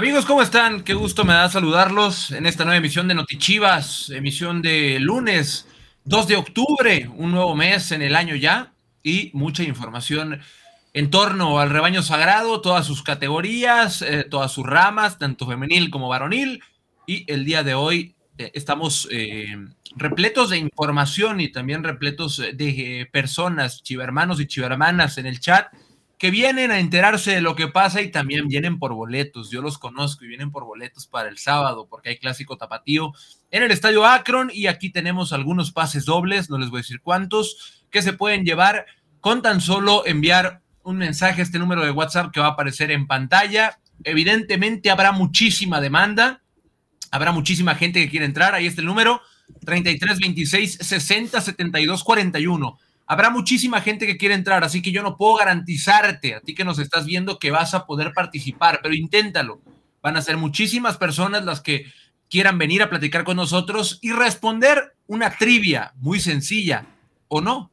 Amigos, ¿cómo están? Qué gusto me da saludarlos en esta nueva emisión de Notichivas, emisión de lunes 2 de octubre, un nuevo mes en el año ya y mucha información en torno al rebaño sagrado, todas sus categorías, eh, todas sus ramas, tanto femenil como varonil. Y el día de hoy eh, estamos eh, repletos de información y también repletos de personas, chivermanos y chivermanas en el chat que vienen a enterarse de lo que pasa y también vienen por boletos. Yo los conozco y vienen por boletos para el sábado porque hay clásico tapatío en el estadio Akron y aquí tenemos algunos pases dobles, no les voy a decir cuántos, que se pueden llevar con tan solo enviar un mensaje a este número de WhatsApp que va a aparecer en pantalla. Evidentemente habrá muchísima demanda, habrá muchísima gente que quiere entrar. Ahí está el número 33 26 60 72 41 habrá muchísima gente que quiere entrar, así que yo no puedo garantizarte a ti que nos estás viendo que vas a poder participar, pero inténtalo. Van a ser muchísimas personas las que quieran venir a platicar con nosotros y responder una trivia muy sencilla, ¿o no?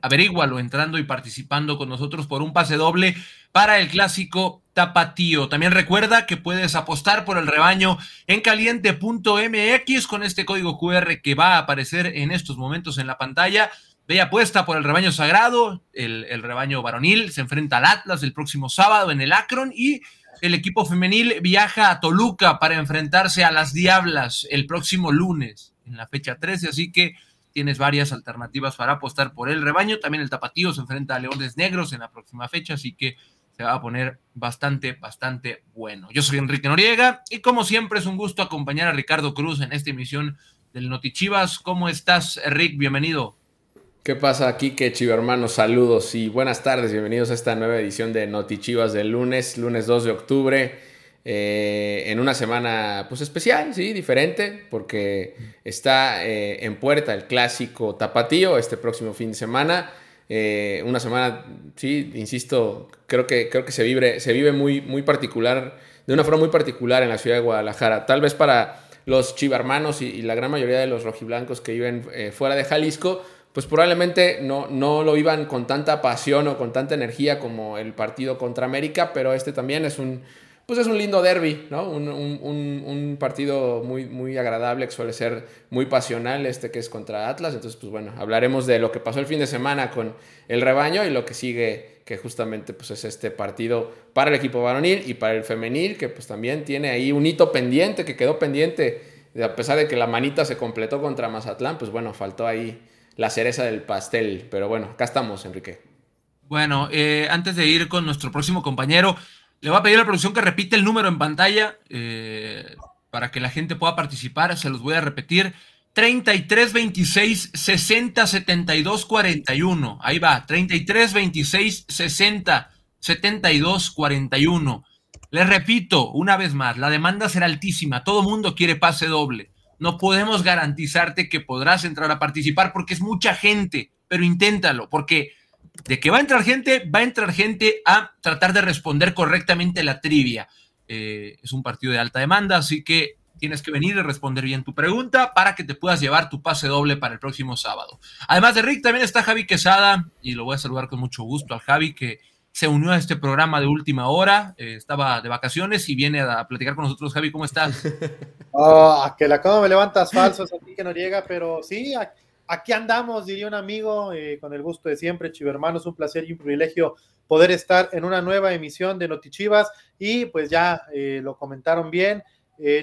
Averígualo entrando y participando con nosotros por un pase doble para el clásico Tapatío. También recuerda que puedes apostar por el rebaño en caliente.mx con este código QR que va a aparecer en estos momentos en la pantalla. Ve apuesta por el rebaño sagrado, el, rebaño varonil se enfrenta al Atlas el próximo sábado en el Akron y el equipo femenil viaja a Toluca para enfrentarse a las Diablas el próximo lunes en la fecha 13, así que tienes varias alternativas para apostar por el rebaño. También el Tapatío se enfrenta a Leones Negros en la próxima fecha, así que se va a poner bastante, bastante bueno. Yo soy Enrique Noriega y como siempre es un gusto acompañar a Ricardo Cruz en esta emisión del Notichivas. ¿Cómo estás, Rick? Bienvenido. ¿Qué pasa aquí, que chivo hermanos? Saludos y buenas tardes. Bienvenidos a esta nueva edición de Notichivas del lunes, lunes 2 de octubre. Eh, en una semana pues especial, sí, diferente, porque está eh, en puerta el clásico tapatío este próximo fin de semana. Eh, una semana, sí, insisto, creo que, creo que se, vive, se vive muy, muy particular, de una forma muy particular en la ciudad de Guadalajara. Tal vez para los chivarmanos y la gran mayoría de los rojiblancos que viven fuera de Jalisco, pues probablemente no, no lo iban con tanta pasión o con tanta energía como el partido contra América, pero este también es un, pues es un lindo derby, ¿no? Un, un, partido muy, muy agradable que suele ser muy pasional, este que es contra Atlas. Entonces, pues bueno, hablaremos de lo que pasó el fin de semana con el rebaño y lo que sigue, que justamente pues es este partido para el equipo varonil y para el femenil, que pues también tiene ahí un hito pendiente, que quedó pendiente, a pesar de que la manita se completó contra Mazatlán, pues bueno, faltó ahí la cereza del pastel. Pero bueno, acá estamos, Enrique. Bueno, eh, antes de ir con nuestro próximo compañero, le voy a pedir a la producción que repite el número en pantalla eh, para que la gente pueda participar. Se los voy a repetir. 33 26 60 72 41. Ahí va, 33 26 60 72 41. Les repito una vez más, la demanda será altísima. Todo mundo quiere pase doble no podemos garantizarte que podrás entrar a participar porque es mucha gente, pero inténtalo, porque de que va a entrar gente, va a entrar gente a tratar de responder correctamente la trivia. Eh, es un partido de alta demanda, así que tienes que venir y responder bien tu pregunta para que te puedas llevar tu pase doble para el próximo sábado. Además de Rick, también está Javi Quesada, y lo voy a saludar con mucho gusto al Javi, que se unió a este programa de última hora, eh, estaba de vacaciones y viene a platicar con nosotros. Javi, ¿cómo estás? Oh, que la cama me levantas falsos aquí que no llega, pero sí, aquí andamos, diría un amigo, eh, con el gusto de siempre, Chivermanos, un placer y un privilegio poder estar en una nueva emisión de Notichivas y pues ya eh, lo comentaron bien.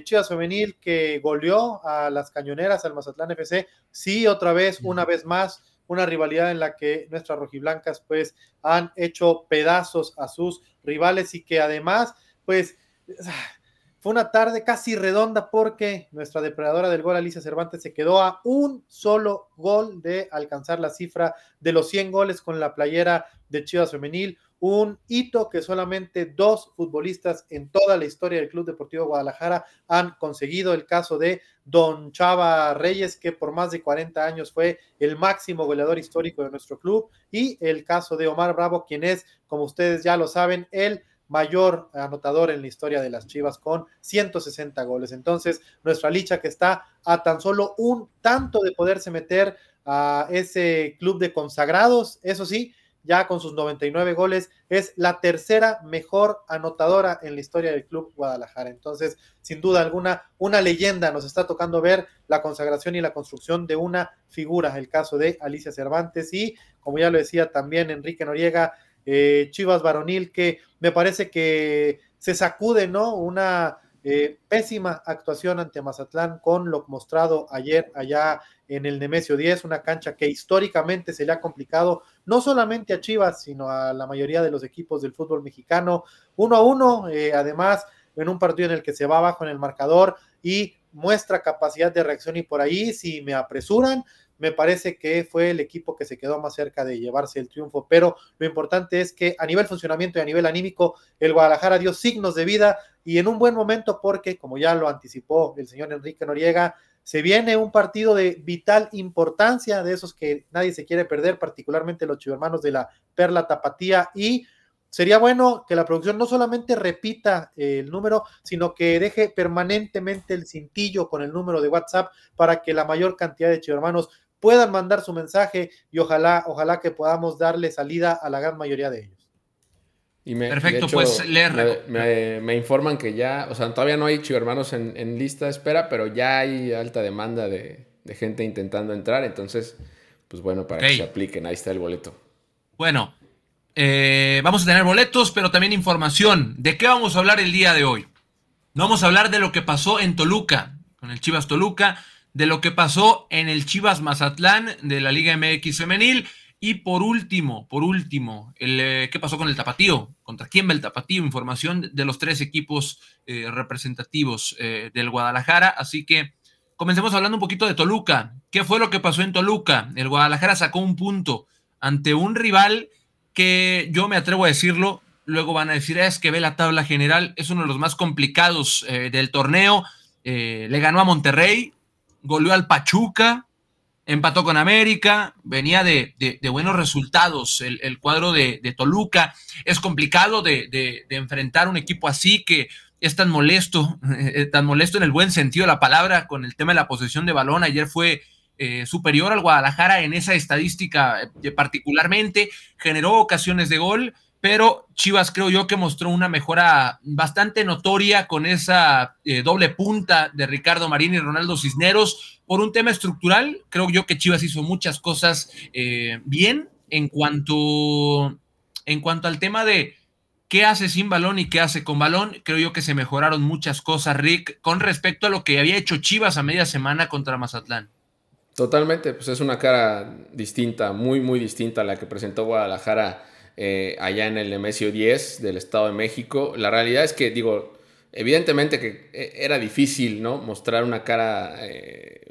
Chivas Femenil que goleó a las cañoneras al Mazatlán FC, sí, otra vez, una vez más, una rivalidad en la que nuestras rojiblancas pues han hecho pedazos a sus rivales y que además pues fue una tarde casi redonda porque nuestra depredadora del gol, Alicia Cervantes, se quedó a un solo gol de alcanzar la cifra de los 100 goles con la playera de Chivas Femenil, un hito que solamente dos futbolistas en toda la historia del Club Deportivo Guadalajara han conseguido. El caso de Don Chava Reyes, que por más de 40 años fue el máximo goleador histórico de nuestro club, y el caso de Omar Bravo, quien es, como ustedes ya lo saben, el mayor anotador en la historia de las Chivas con 160 goles. Entonces, nuestra licha que está a tan solo un tanto de poderse meter a ese club de consagrados, eso sí, ya con sus 99 goles, es la tercera mejor anotadora en la historia del club Guadalajara. Entonces, sin duda alguna, una leyenda nos está tocando ver la consagración y la construcción de una figura, el caso de Alicia Cervantes y, como ya lo decía también Enrique Noriega, eh, Chivas Varonil, que me parece que se sacude, ¿no? Una eh, pésima actuación ante Mazatlán con lo mostrado ayer allá en el Nemesio 10, una cancha que históricamente se le ha complicado no solamente a Chivas, sino a la mayoría de los equipos del fútbol mexicano. Uno a uno, eh, además, en un partido en el que se va abajo en el marcador y muestra capacidad de reacción y por ahí, si me apresuran, me parece que fue el equipo que se quedó más cerca de llevarse el triunfo, pero lo importante es que a nivel funcionamiento y a nivel anímico, el Guadalajara dio signos de vida y en un buen momento porque, como ya lo anticipó el señor Enrique Noriega, se viene un partido de vital importancia, de esos que nadie se quiere perder, particularmente los chivermanos de la Perla Tapatía y sería bueno que la producción no solamente repita el número, sino que deje permanentemente el cintillo con el número de WhatsApp para que la mayor cantidad de chivermanos puedan mandar su mensaje y ojalá, ojalá que podamos darle salida a la gran mayoría de ellos. Perfecto, pues leer. Me, informan que ya, o sea, todavía no hay chivermanos en, en lista de espera, pero ya hay alta demanda de, gente intentando entrar, entonces, pues bueno, para que se apliquen, ahí está el boleto. Bueno, eh, vamos a tener boletos, pero también información. ¿De qué vamos a hablar el día de hoy? No vamos a hablar de lo que pasó en Toluca, con el Chivas Toluca, de lo que pasó en el Chivas Mazatlán de la Liga MX Femenil y por último, por último, el, eh, ¿qué pasó con el Tapatío? ¿Contra quién va el Tapatío? Información de los tres equipos eh, representativos eh, del Guadalajara. Así que comencemos hablando un poquito de Toluca. ¿Qué fue lo que pasó en Toluca? El Guadalajara sacó un punto ante un rival que yo me atrevo a decirlo, luego van a decir, es que ve la tabla general, es uno de los más complicados del torneo. le ganó a Monterrey, goleó al Pachuca, empató con América, venía de, buenos resultados el, cuadro de, Toluca. Es complicado de, enfrentar un equipo así que es tan molesto, eh, tan molesto en el buen sentido de la palabra con el tema de la posesión de balón. Ayer fue eh, superior al Guadalajara en esa estadística eh, particularmente, generó ocasiones de gol, pero Chivas creo yo que mostró una mejora bastante notoria con esa doble punta de Ricardo Marín y Ronaldo Cisneros por un tema estructural, creo yo que Chivas hizo muchas cosas eh, bien en cuanto, en cuanto al tema de qué hace sin balón y qué hace con balón. Creo yo que se mejoraron muchas cosas, Rick, con respecto a lo que había hecho Chivas a media semana contra Mazatlán. Totalmente, pues es una cara distinta, muy, muy distinta a la que presentó Guadalajara eh, allá en el Nemesio 10 del Estado de México. La realidad es que, digo, evidentemente que eh, era difícil, ¿no? Mostrar una cara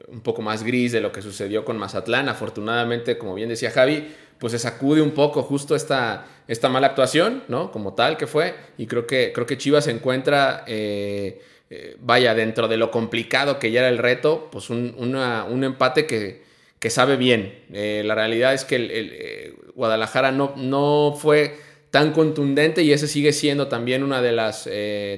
un poco más gris de lo que sucedió con Mazatlán. Afortunadamente, como bien decía Javi, pues se sacude un poco justo esta, esta mala actuación, ¿no? Como tal que fue. Y creo que, creo que Chivas se encuentra, eh, eh, vaya, dentro de lo complicado que ya era el reto, pues un, un empate que, que, sabe bien. Eh, la realidad es que el, Guadalajara no, no fue tan contundente y ese sigue siendo también una de las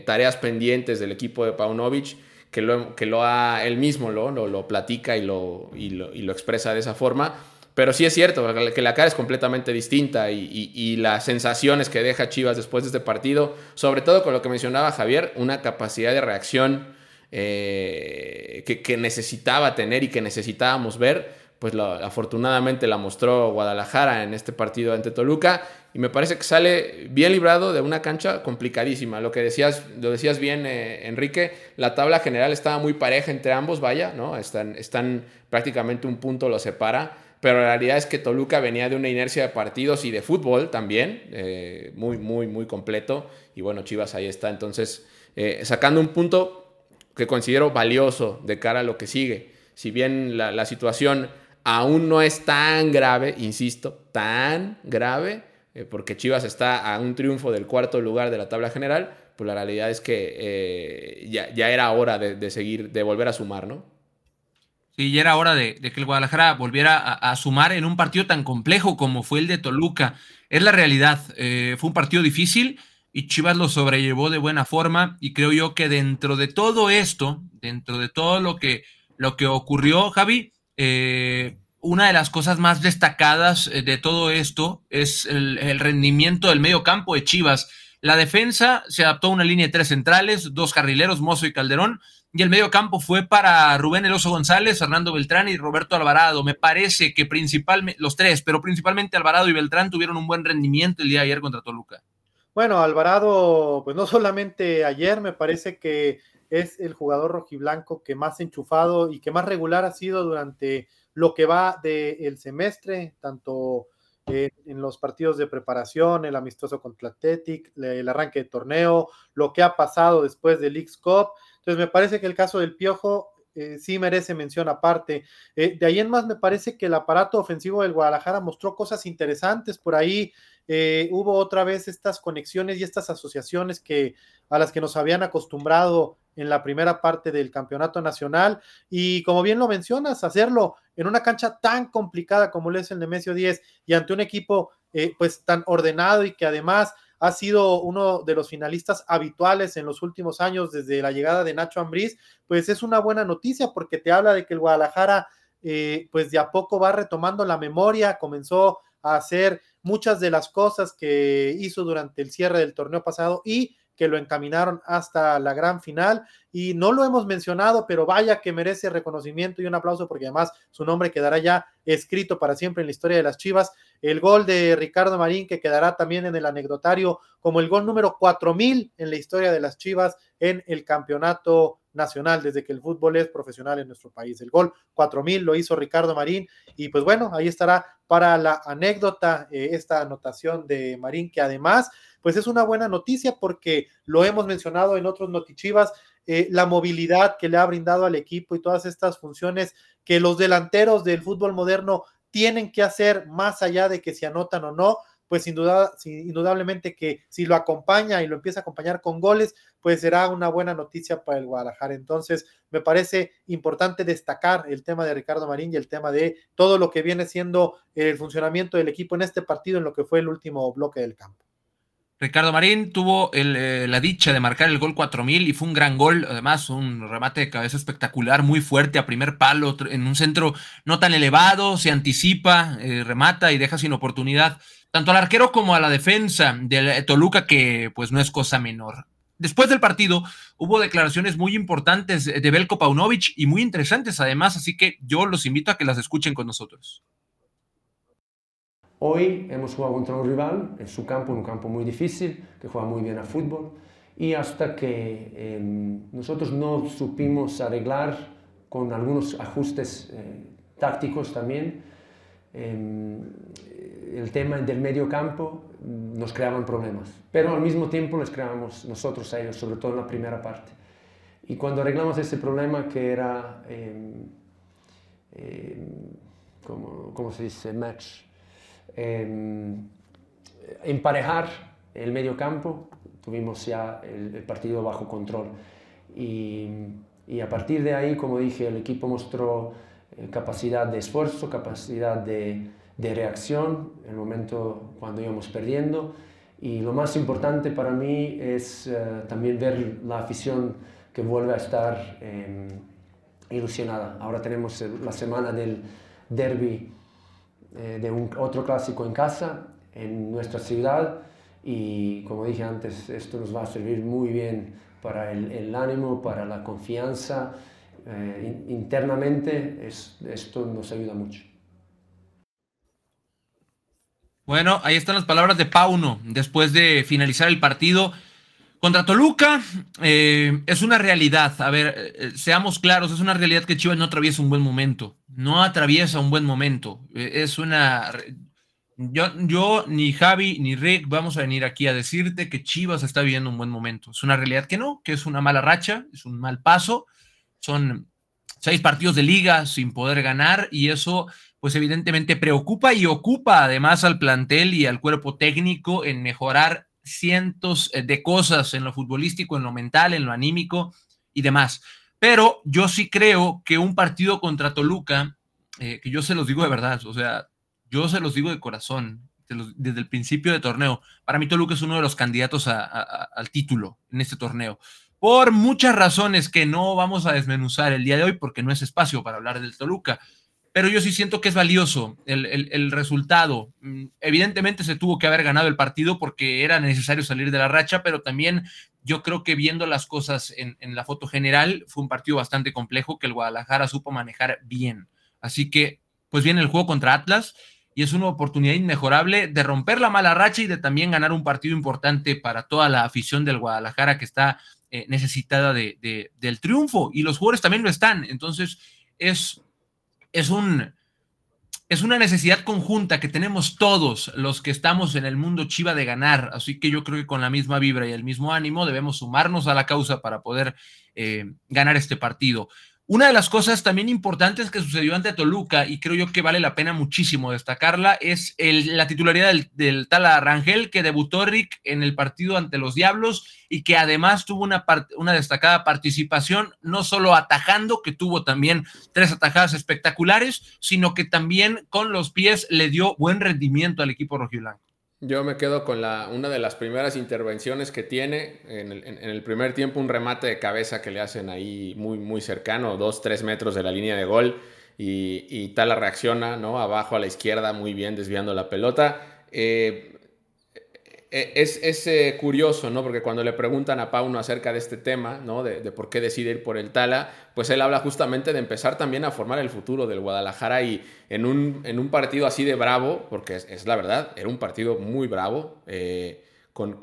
tareas pendientes del equipo de Paunovic que lo, que lo ha él mismo lo, lo, platica y lo, y lo, expresa de esa forma. Pero sí es cierto que la cara es completamente distinta y, las sensaciones que deja Chivas después de este partido, sobre todo con lo que mencionaba Javier, una capacidad de reacción eh, que, necesitaba tener y que necesitábamos ver, pues afortunadamente la mostró Guadalajara en este partido ante Toluca y me parece que sale bien librado de una cancha complicadísima. Lo que decías, lo decías bien, eh, Enrique, la tabla general estaba muy pareja entre ambos, vaya, ¿no? Están, están prácticamente un punto lo separa, pero la realidad es que Toluca venía de una inercia de partidos y de fútbol también, eh, muy, muy, muy completo, y bueno, Chivas ahí está, entonces, eh, sacando un punto que considero valioso de cara a lo que sigue. Si bien la, la situación aún no es tan grave, insisto, tan grave, eh, porque Chivas está a un triunfo del cuarto lugar de la tabla general, pues la realidad es que eh, ya, era hora de, seguir, de volver a sumar, ¿no? Sí, ya era hora de, que el Guadalajara volviera a, sumar en un partido tan complejo como fue el de Toluca. Es la realidad, eh, fue un partido difícil y Chivas lo sobrellevó de buena forma y creo yo que dentro de todo esto, dentro de todo lo que, lo que ocurrió, Javi, una de las cosas más destacadas eh, de todo esto es el, rendimiento del medio campo de Chivas. La defensa se adaptó a una línea de tres centrales, dos carrileros, Mozo y Calderón, y el medio campo fue para Rubén Eloso González, Fernando Beltrán y Roberto Alvarado. Me parece que principalmente, los tres, pero principalmente Alvarado y Beltrán tuvieron un buen rendimiento el día de ayer contra Toluca. Bueno, Alvarado, pues no solamente ayer, me parece que es el jugador rojiblanco que más enchufado y que más regular ha sido durante lo que va del semestre, tanto en los partidos de preparación, el amistoso contra Athletic, el arranque de torneo, lo que ha pasado después del X Cup. Entonces me parece que el caso del Piojo eh, sí merece mención aparte. Eh, de ahí en más me parece que el aparato ofensivo del Guadalajara mostró cosas interesantes por ahí. Eh, hubo otra vez estas conexiones y estas asociaciones que a las que nos habían acostumbrado en la primera parte del campeonato nacional. Y como bien lo mencionas, hacerlo en una cancha tan complicada como lo es el Nemesio 10 y ante un equipo eh, pues tan ordenado y que además ha sido uno de los finalistas habituales en los últimos años desde la llegada de Nacho Ambriz, pues es una buena noticia porque te habla de que el Guadalajara eh, pues de a poco va retomando la memoria, comenzó a hacer muchas de las cosas que hizo durante el cierre del torneo pasado y que lo encaminaron hasta la gran final y no lo hemos mencionado, pero vaya que merece reconocimiento y un aplauso porque además su nombre quedará ya escrito para siempre en la historia de las Chivas. El gol de Ricardo Marín que quedará también en el anecdotario como el gol número 4000 en la historia de las Chivas en el campeonato nacional desde que el fútbol es profesional en nuestro país. El gol 4000 lo hizo Ricardo Marín y pues bueno, ahí estará para la anécdota eh, esta anotación de Marín que además pues es una buena noticia porque lo hemos mencionado en otros notichivas, eh, la movilidad que le ha brindado al equipo y todas estas funciones que los delanteros del fútbol moderno tienen que hacer más allá de que se anotan o no, pues sin duda, indudablemente que si lo acompaña y lo empieza a acompañar con goles, pues será una buena noticia para el Guadalajara. Entonces, me parece importante destacar el tema de Ricardo Marín y el tema de todo lo que viene siendo el funcionamiento del equipo en este partido, en lo que fue el último bloque del campo. Ricardo Marín tuvo eh, la dicha de marcar el gol 4000 y fue un gran gol, además un remate de cabeza espectacular, muy fuerte a primer palo, en un centro no tan elevado, se anticipa, eh, remata y deja sin oportunidad tanto al arquero como a la defensa de Toluca, que pues no es cosa menor. Después del partido hubo declaraciones muy importantes de Belko Paunovic y muy interesantes además, así que yo los invito a que las escuchen con nosotros. Hoy hemos jugado contra un rival en su campo, en un campo muy difícil, que juega muy bien a fútbol, y hasta que em, nosotros no supimos arreglar con algunos ajustes eh, tácticos también, em, el tema del medio campo nos creaban problemas, pero al mismo tiempo les creábamos nosotros a ellos, sobre todo en la primera parte. Y cuando arreglamos ese problema que era, em, ¿cómo se dice? Match Em, emparejar el medio campo, tuvimos ya el, partido bajo control. Y, y, a partir de ahí, como dije, el equipo mostró eh, capacidad de esfuerzo, capacidad de, de reacción en el momento cuando íbamos perdiendo. Y lo más importante para mí es eh, también ver la afición que vuelve a estar em, ilusionada. Ahora tenemos la semana del derby eh, de un, otro clásico en casa, en nuestra ciudad, y como dije antes, esto nos va a servir muy bien para el, ánimo, para la confianza. Eh, internamente esto nos ayuda mucho. Bueno, ahí están las palabras de Pauno después de finalizar el partido. Contra Toluca eh, es una realidad, a ver, eh, seamos claros, es una realidad que Chivas no atraviesa un buen momento, no atraviesa un buen momento, eh, es una... Yo, yo, ni Javi ni Rick vamos a venir aquí a decirte que Chivas está viviendo un buen momento, es una realidad que no, que es una mala racha, es un mal paso, son seis partidos de liga sin poder ganar y eso pues evidentemente preocupa y ocupa además al plantel y al cuerpo técnico en mejorar cientos eh, de cosas en lo futbolístico, en lo mental, en lo anímico y demás. Pero yo sí creo que un partido contra Toluca, eh, que yo se los digo de verdad, o sea, yo se los digo de corazón, desde el principio de torneo, para mí Toluca es uno de los candidatos al título en este torneo. Por muchas razones que no vamos a desmenuzar el día de hoy porque no es espacio para hablar del Toluca. Pero yo sí siento que es valioso el, resultado. Mm, evidentemente se tuvo que haber ganado el partido porque era necesario salir de la racha, pero también yo creo que viendo las cosas en, en la foto general, fue un partido bastante complejo que el Guadalajara supo manejar bien. Así que, pues viene el juego contra Atlas y es una oportunidad inmejorable de romper la mala racha y de también ganar un partido importante para toda la afición del Guadalajara que está eh, necesitada de, del triunfo y los jugadores también lo están. Entonces, es, es, un, es una necesidad conjunta que tenemos todos los que estamos en el mundo chiva de ganar. Así que yo creo que con la misma vibra y el mismo ánimo debemos sumarnos a la causa para poder eh, ganar este partido. Una de las cosas también importantes que sucedió ante Toluca, y creo yo que vale la pena muchísimo destacarla, es la titularidad del, del, tal Arrangel que debutó Rick en el partido ante los Diablos y que además tuvo una, una destacada participación, no solo atajando, que tuvo también tres atajadas espectaculares, sino que también con los pies le dio buen rendimiento al equipo rojiblanco. Yo me quedo con la, una de las primeras intervenciones que tiene en el, primer tiempo, un remate de cabeza que le hacen ahí muy, muy cercano, dos, tres metros de la línea de gol, y, y Tala reacciona, ¿no? Abajo a la izquierda, muy bien, desviando la pelota. Eh, e, es, eh, curioso, ¿no? Porque cuando le preguntan a Pauno acerca de este tema, ¿no? De, por qué decide ir por el Tala, pues él habla justamente de empezar también a formar el futuro del Guadalajara y en un, en un partido así de bravo, porque es, la verdad, era un partido muy bravo, eh, con,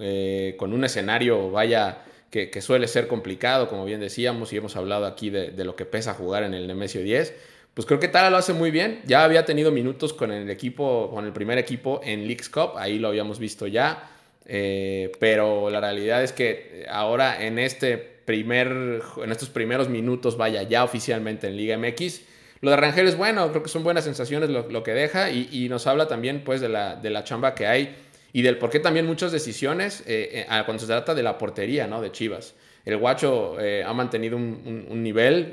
eh, con, un escenario, vaya, que, suele ser complicado, como bien decíamos, y hemos hablado aquí de, de lo que pesa jugar en el Nemesio 10 pues creo que Tala lo hace muy bien. Ya había tenido minutos con el equipo, con el primer equipo en Leagues Cup, ahí lo habíamos visto ya. Eh, pero la realidad es que ahora en este primer, en estos primeros minutos, vaya ya oficialmente en Liga MX. Lo de Rangel es bueno, creo que son buenas sensaciones lo, que deja y, nos habla también pues de la, de la chamba que hay y del por qué también muchas decisiones eh, eh, cuando se trata de la portería, ¿no? De Chivas. El guacho ha mantenido un, nivel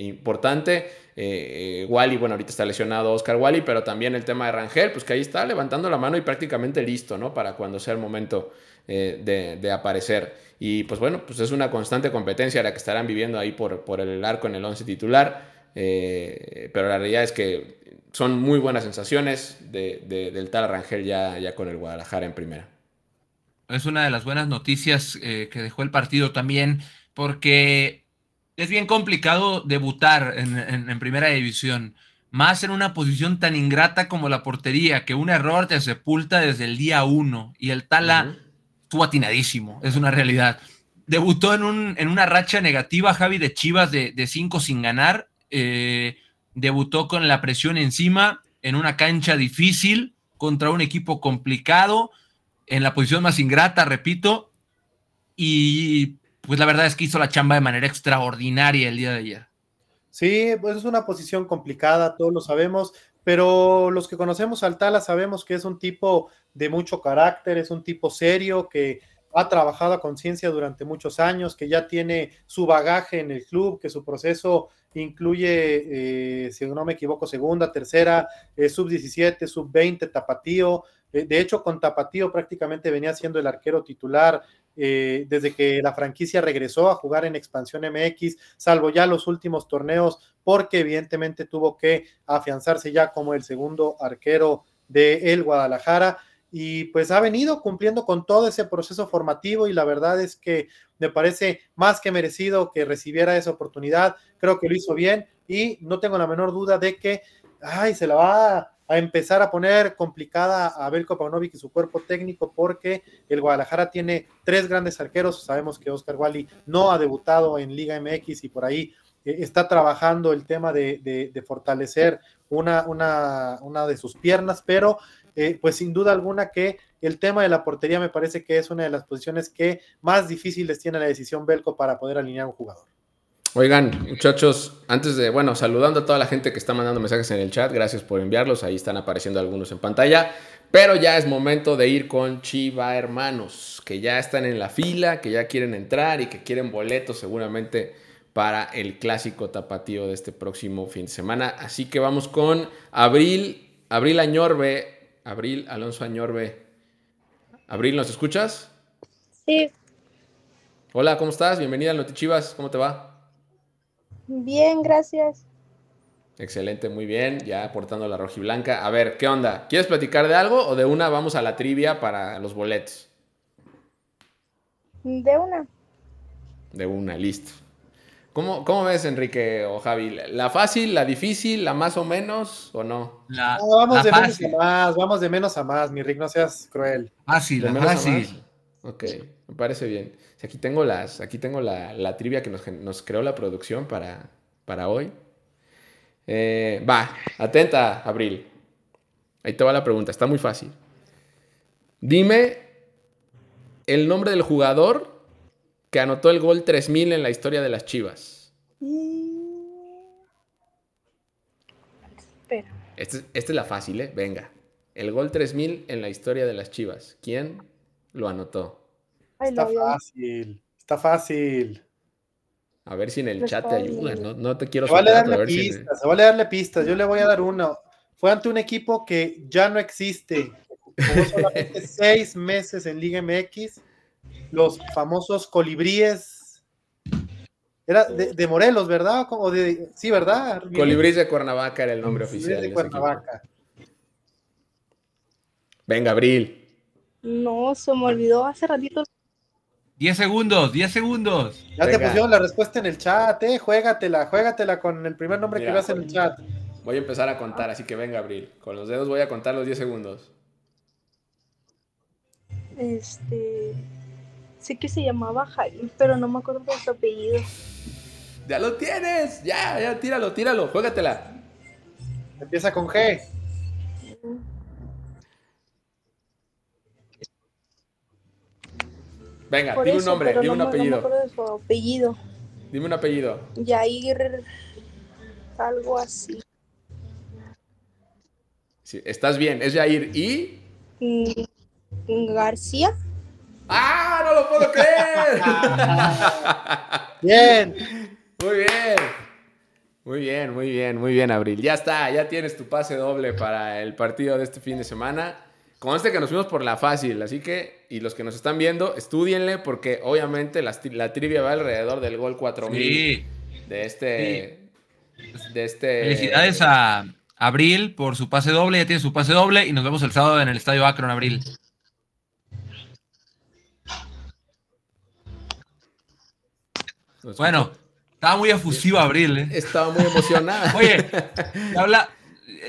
importante. Eh, Wally, bueno, ahorita está lesionado Oscar Wally, pero también el tema de Rangel, pues que ahí está levantando la mano y prácticamente listo, ¿no? Para cuando sea el momento eh, de, aparecer. Y pues bueno, pues es una constante competencia la que estarán viviendo ahí por, el arco en el 11 titular. Eh, pero la realidad es que son muy buenas sensaciones del tal Rangel ya con el Guadalajara en primera. Es una de las buenas noticias que dejó el partido también, porque es bien complicado debutar en, primera división, más en una posición tan ingrata como la portería, que un error te sepulta desde el día uno y el Tala estuvo atinadísimo, es una realidad. Debutó en, un, en una racha negativa, Javi, de Chivas de, cinco sin ganar. Eh, debutó con la presión encima, en una cancha difícil, contra un equipo complicado, en la posición más ingrata, repito, y pues la verdad es que hizo la chamba de manera extraordinaria el día de ayer. Sí, pues es una posición complicada, todos lo sabemos, pero los que conocemos al Tala sabemos que es un tipo de mucho carácter, es un tipo serio que ha trabajado a conciencia durante muchos años, que ya tiene su bagaje en el club, que su proceso incluye, eh, si no me equivoco, segunda, tercera, eh, sub 17, sub 20, tapatío. De hecho, con tapatío prácticamente venía siendo el arquero titular eh, desde que la franquicia regresó a jugar en Expansión MX, salvo ya los últimos torneos, porque evidentemente tuvo que afianzarse ya como el segundo arquero de el Guadalajara. Y pues ha venido cumpliendo con todo ese proceso formativo y la verdad es que me parece más que merecido que recibiera esa oportunidad, creo que lo hizo bien y no tengo la menor duda de que, ay, se la va a empezar a poner complicada a Belko Paunovic y su cuerpo técnico porque el Guadalajara tiene tres grandes arqueros. Sabemos que Oscar Wally no ha debutado en Liga MX y por ahí eh, está trabajando el tema de, fortalecer una, una, de sus piernas, pero eh, pues sin duda alguna que el tema de la portería me parece que es una de las posiciones que más difíciles tiene la decisión Belco para poder alinear un jugador. Oigan, muchachos, antes de, bueno, saludando a toda la gente que está mandando mensajes en el chat, gracias por enviarlos, ahí están apareciendo algunos en pantalla, pero ya es momento de ir con Chiva Hermanos, que ya están en la fila, que ya quieren entrar y que quieren boletos seguramente para el clásico tapatío de este próximo fin de semana. Así que vamos con Abril, Abril Añorbe, Abril Alonso Añorbe. Abril, ¿nos escuchas? Sí. Hola, ¿cómo estás? Bienvenida al Notichivas, ¿cómo te va? Bien, gracias. Excelente, muy bien. Ya aportando la rojiblanca. A ver, ¿qué onda? ¿Quieres platicar de algo o de una vamos a la trivia para los boletos? De una. De una, listo. ¿Cómo, cómo ves, Enrique o Javi? ¿La fácil, la difícil, la más o menos o no? La, No, vamos la de fácil. menos a más, vamos de menos a más, mi Rick, no seas cruel. Fácil, ¿De la menos a fácil. más? Ok, me parece bien. Si Aquí tengo, las, aquí tengo la, la trivia que nos, nos creó la producción para, para hoy. Eh, va, atenta, Abril. Ahí te va la pregunta, está muy fácil. Dime el nombre del jugador que anotó el gol 3000 en la historia de las Chivas. Espera. Esta es, esta es la fácil, ¿eh? Venga. El gol 3000 en la historia de las Chivas. ¿Quién lo anotó? Ay, Está fácil, está fácil. A ver si en el chat te ayuda. No, no te quiero Se vale darle ver si en- pistas, se vale darle pistas. Yo le voy a dar una. Fue ante un equipo que ya no existe. Jugó solamente seis meses en Liga MX. Los famosos colibríes. Era de, de Morelos, ¿verdad? O de, sí, ¿verdad? Colibríes de Cuernavaca era el nombre oficial. de equipo. Cuernavaca. Venga, Abril. No, se me olvidó hace ratito. 10 segundos, 10 segundos. Ya te pusieron la respuesta en el chat, eh. Juégatela, juégatela con el primer nombre Mira, que veas en el chat. Voy a empezar a contar, así que venga, Abril. Con los dedos voy a contar los 10 segundos. Este. Sé que se llamaba Jaime, pero no me acuerdo de su apellido. ¡Ya lo tienes! ¡Ya, ya! Tíralo, tíralo. Juégatela. Empieza con G. Venga, Por dime un nombre, dime no un me- No me apellido. acuerdo de su apellido. Dime un apellido. Jair. Algo así. Sí, estás bien, es Jair. ¿Y? Mm, García. ¡Ah! ¡No lo puedo creer! Bien. Muy bien. Muy bien, muy bien, muy bien, Abril. Ya está, ya tienes tu pase doble para el partido de este fin de semana. Con este que nos fuimos por la fácil, así que, y los que nos están viendo, estudienle porque obviamente la, la trivia va alrededor del gol 4000 Sí. de este... De este... Felicidades a Abril por su pase doble. Ya tiene su pase doble y nos vemos el sábado en el Estadio Akron, Abril. Bueno, estaba muy efusiva Abril, ¿eh? Estaba muy emocionada. Oye, habla.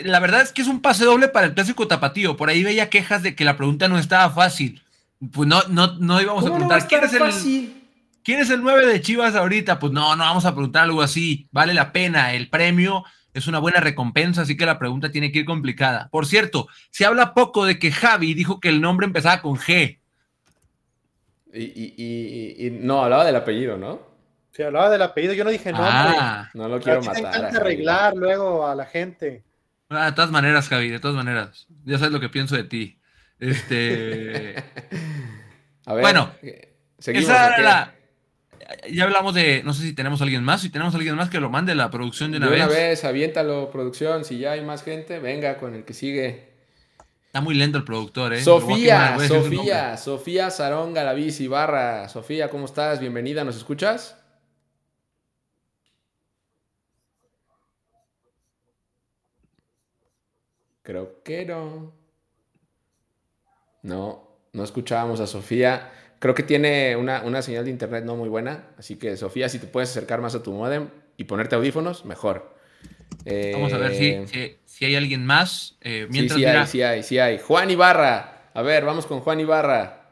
La verdad es que es un pase doble para el clásico tapatío. Por ahí veía quejas de que la pregunta no estaba fácil. Pues no, no, no íbamos a ¿Cómo no preguntar quién es el. fácil? ¿Quién es el 9 de Chivas ahorita? Pues no, no vamos a preguntar algo así. Vale la pena. El premio es una buena recompensa, así que la pregunta tiene que ir complicada. Por cierto, se habla poco de que Javi dijo que el nombre empezaba con G. Y, y- y- y no, hablaba del apellido, ¿no? Se hablaba del apellido, yo no dije nombre. Ah, No lo quiero te matar. encanta arreglar luego a la gente. Ah, de todas maneras, Javi, de todas maneras. Ya sabes lo que pienso de ti. Este. A ver, Bueno, eh, seguimos. Esa ¿o era qué? la. Ya hablamos de. No sé si tenemos a alguien más. Si tenemos a alguien más que lo mande la producción de una, De una vez. vez, aviéntalo, producción. Si ya hay más gente, venga con el que sigue. Está muy lento el productor, ¿eh? Sofía, quemar, voy a decir su Sofía, Sofía Sarón Galaviz Ibarra. Sofía, ¿cómo estás? Bienvenida, ¿nos escuchas? Creo que no. No, no escuchábamos a Sofía. Creo que tiene una, una señal de internet no muy buena. Así que, Sofía, si te puedes acercar más a tu modem y ponerte audífonos, mejor. nombre. Vamos a ver si, Eh, si, si hay alguien más. Eh, Sí, mientras sí mira, hay, sí hay, sí hay. Juan Ibarra. A ver, vamos con Juan Ibarra.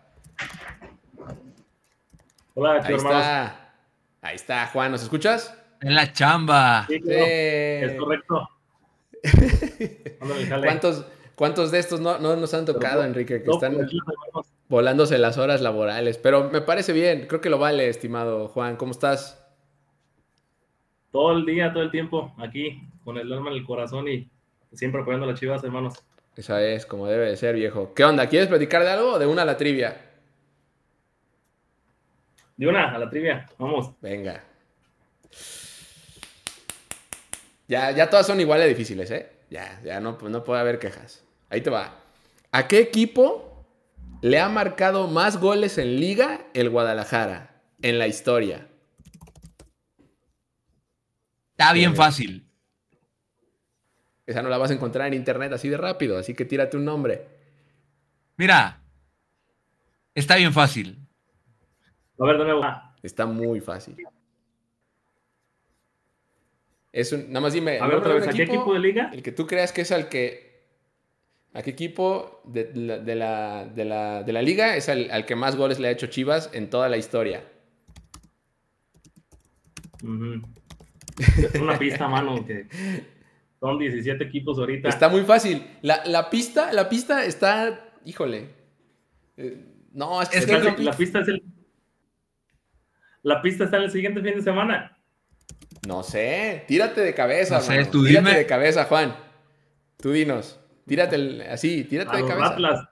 Hola, Ahí hermanos. está. Ahí está, Juan. ¿Nos escuchas? en la chamba. Sí, claro, Eh, es correcto. ¿Cuántos, ¿Cuántos de estos no, no nos han tocado, Enrique, que están hermanos. volándose las horas laborales? Pero me parece bien. Creo que lo vale, estimado Juan. ¿Cómo estás? Todo el día, todo el tiempo, aquí, con el alma en el corazón y siempre apoyando a las chivas, hermanos. Esa es como debe de ser, viejo. ¿Qué onda? ¿Quieres platicar de algo o de una a la trivia? De una, a la trivia, vamos. Venga. Ya, ya todas son igual de difíciles, ¿eh? Ya, ya no, no puede haber quejas. Ahí te va. ¿A qué equipo le ha marcado más goles en liga el Guadalajara en la historia? Está bien Sí. fácil. Esa no la vas a encontrar en internet así de rápido, así que tírate un nombre. Mira, está bien fácil. A ver, de nuevo. Está muy fácil. Es un, nada más dime. A ver, otra vez, ¿a qué equipo de liga? El que tú creas que es al que. ¿A qué equipo de la, de la, de la, de la liga es al, al que más goles le ha hecho Chivas en toda la historia? Es una pista, mano, que son 17 equipos ahorita. Está muy fácil. La, la pista, la pista está. Híjole. Eh, no, es que Es compli- la pista es el. La pista está el siguiente fin de semana. No sé. Tírate de cabeza, No sé, mano. tú Tírate dime. de cabeza, Juan. Tú dinos. Tírate el- así, tírate A de los cabeza. Atlas.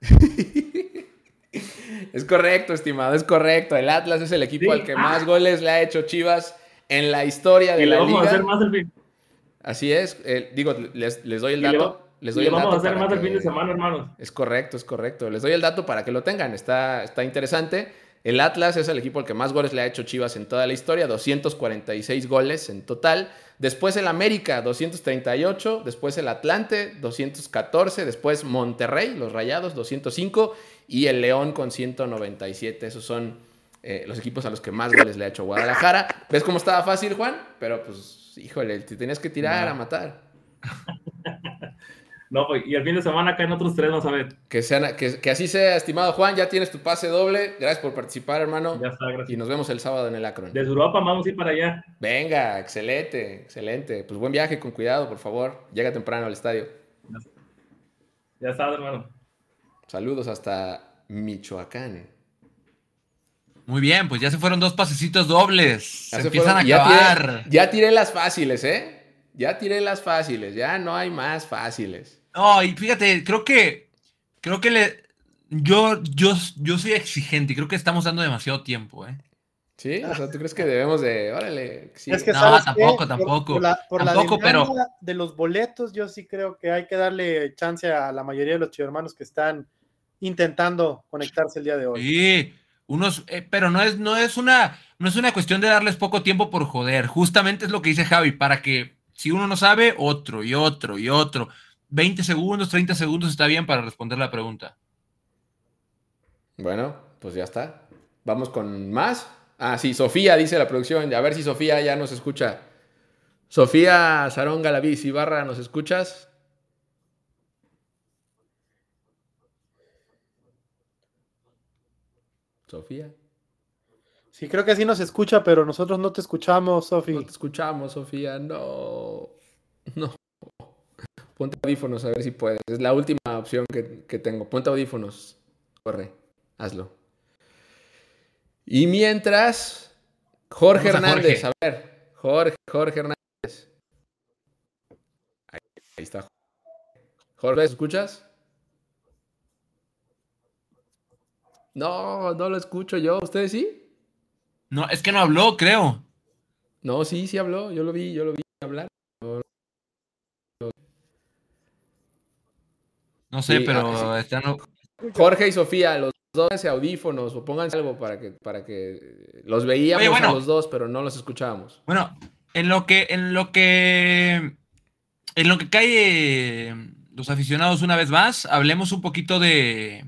Es correcto, estimado, es correcto. El Atlas es el equipo Sí. al que más goles le ha hecho Chivas en la historia de Y le la vamos liga. a hacer más el fin. Así es. eh, digo, les, les doy el dato. les doy el vamos dato a hacer más el fin de semana, hermanos. Es correcto, es correcto. Les doy el dato para que lo tengan. Está, está interesante. El Atlas es el equipo al que más goles le ha hecho Chivas en toda la historia, 246 goles en total. Después el América, 238. Después el Atlante, 214. Después Monterrey, los Rayados, 205. Y el León con 197. Esos son eh, los equipos a los que más goles le ha hecho Guadalajara. ¿Ves cómo estaba fácil, Juan? Pero pues, híjole, te tenías que tirar No. a matar. No, pues, y el fin de semana caen otros tres, vamos a ver. Que, sean- que, que así sea, estimado Juan. Ya tienes tu pase doble. Gracias por participar, hermano. Ya está, Y gracias. nos vemos el sábado en el Akron. Desde Europa vamos a ir para allá. Venga, excelente, excelente. Pues buen viaje, con cuidado, por favor. Llega temprano al estadio. Ya está, hermano. Saludos hasta Michoacán. Muy bien, pues ya se fueron dos pasecitos dobles. Ya Se se empiezan fueron- a ya acabar. tiré- ya tiré las fáciles, ¿eh? Ya tiré las fáciles, ya no hay más fáciles. No, y fíjate, creo que, creo que le, yo, yo, yo soy exigente y creo que estamos dando demasiado tiempo, ¿eh? ¿Sí? O sea, ¿tú crees que debemos de... Órale, sí. Es que No, ¿sabes qué? tampoco, Por- tampoco. Por, la, por la Tampoco, pero- de los boletos, yo sí creo que hay que darle chance a la mayoría de los chivermanos que están intentando conectarse el día de hoy. Sí, unos, eh, pero no es, no es una, no es una cuestión de darles poco tiempo por joder. Justamente es lo que dice Javi, para que si uno no sabe, otro y otro y otro. 20 segundos, 30 segundos está bien para responder la pregunta. Bueno, pues ya está. Vamos con más. Ah, sí, Sofía, dice la producción. A ver si Sofía ya nos escucha. Sofía Sarón Galaviz Ibarra, ¿nos escuchas? Sofía. Sí, creo que sí nos escucha, pero nosotros no te escuchamos, Sofi. No te escuchamos, Sofía. No. No. Ponte audífonos a ver si puedes. Es la última opción que, que tengo. Ponte audífonos. Corre. Hazlo. Y mientras, Jorge Vamos a Hernández. Jorge. A ver. Jorge, Jorge Hernández. Ahí, ahí está. Jorge, ¿me escuchas? No, no lo escucho yo. ¿Ustedes sí? No, es que no habló, creo. No, sí, sí habló. Yo lo vi, yo lo vi hablar. No sé, Sí, pero ah, están. Jorge y Sofía, los dos pónganse audífonos o pónganse algo para que, para que los veíamos Oye, bueno. a los dos, pero no los escuchábamos. Bueno, en lo que, en lo que, en lo que cae eh, los aficionados una vez más, hablemos un poquito de,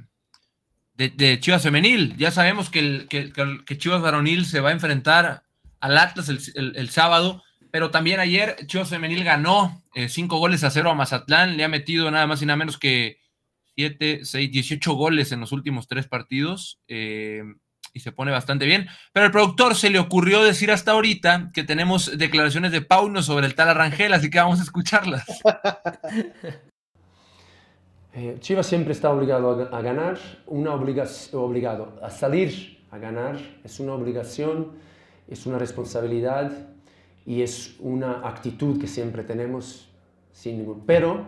de, de Chivas Femenil. Ya sabemos que, el, que, que- que Chivas Varonil se va a enfrentar al Atlas el, el- el sábado, pero también ayer Chivas Femenil ganó eh, cinco goles a cero a Mazatlán, le ha metido nada más y nada menos que 7, 6, 18 goles en los últimos tres partidos. eh, y se pone bastante bien. Pero al productor se le ocurrió decir hasta ahorita que tenemos declaraciones de Pauno sobre el tal Arrangel, así que vamos a escucharlas. Eh, Chivas siempre está obligado a, ga- a ganar, una obligación, obligado a salir a ganar, es una obligación, es una responsabilidad y es una actitud que siempre tenemos sin ningún. Pero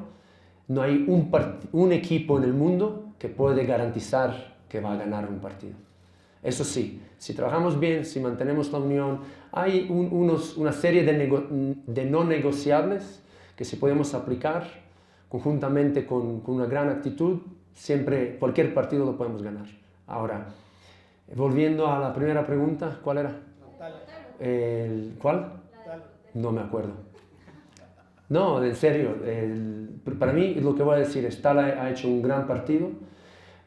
no hay un, part- un equipo en el mundo que puede garantizar que va a ganar un partido. Eso sí, si trabajamos bien, si mantenemos la unión, hay un- unos, una serie de, nego- de no negociables que si podemos aplicar conjuntamente con, con una gran actitud, siempre, cualquier partido lo podemos ganar. Ahora, volviendo a la primera pregunta, ¿cuál era? El, ¿Cuál? No me acuerdo. No, en serio, para mí lo que voy a decir, Stala ha hecho un gran partido,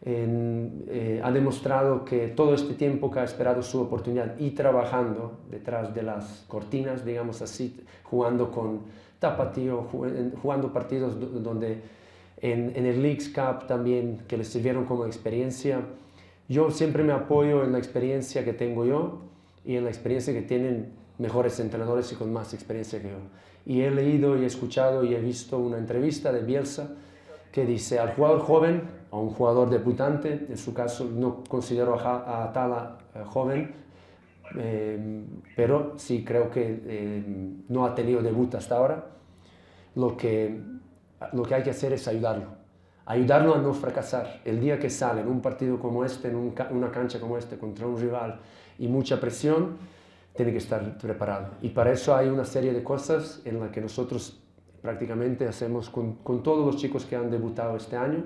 eh, ha demostrado que todo este tiempo que ha esperado su oportunidad y trabajando detrás de las cortinas, digamos así, jugando con Tapatío, jugando partidos donde en, el Leagues Cup también que les sirvieron como experiencia. Yo siempre me apoyo en la experiencia que tengo yo y en la experiencia que tienen mejores entrenadores y con más experiencia que yo. Y he leído y he escuchado y he visto una entrevista de Bielsa que dice al jugador joven, a un jugador debutante, en su caso no considero a, a Tala eh, joven, eh, pero sí creo que eh, no ha tenido debut hasta ahora. Lo que, lo que hay que hacer es ayudarlo, ayudarlo a no fracasar. El día que sale en un partido como este, en una cancha como este, contra un rival y mucha presión, tiene que estar preparado. Y para eso hay una serie de cosas en las que nosotros prácticamente hacemos con, con, todos los chicos que han debutado este año,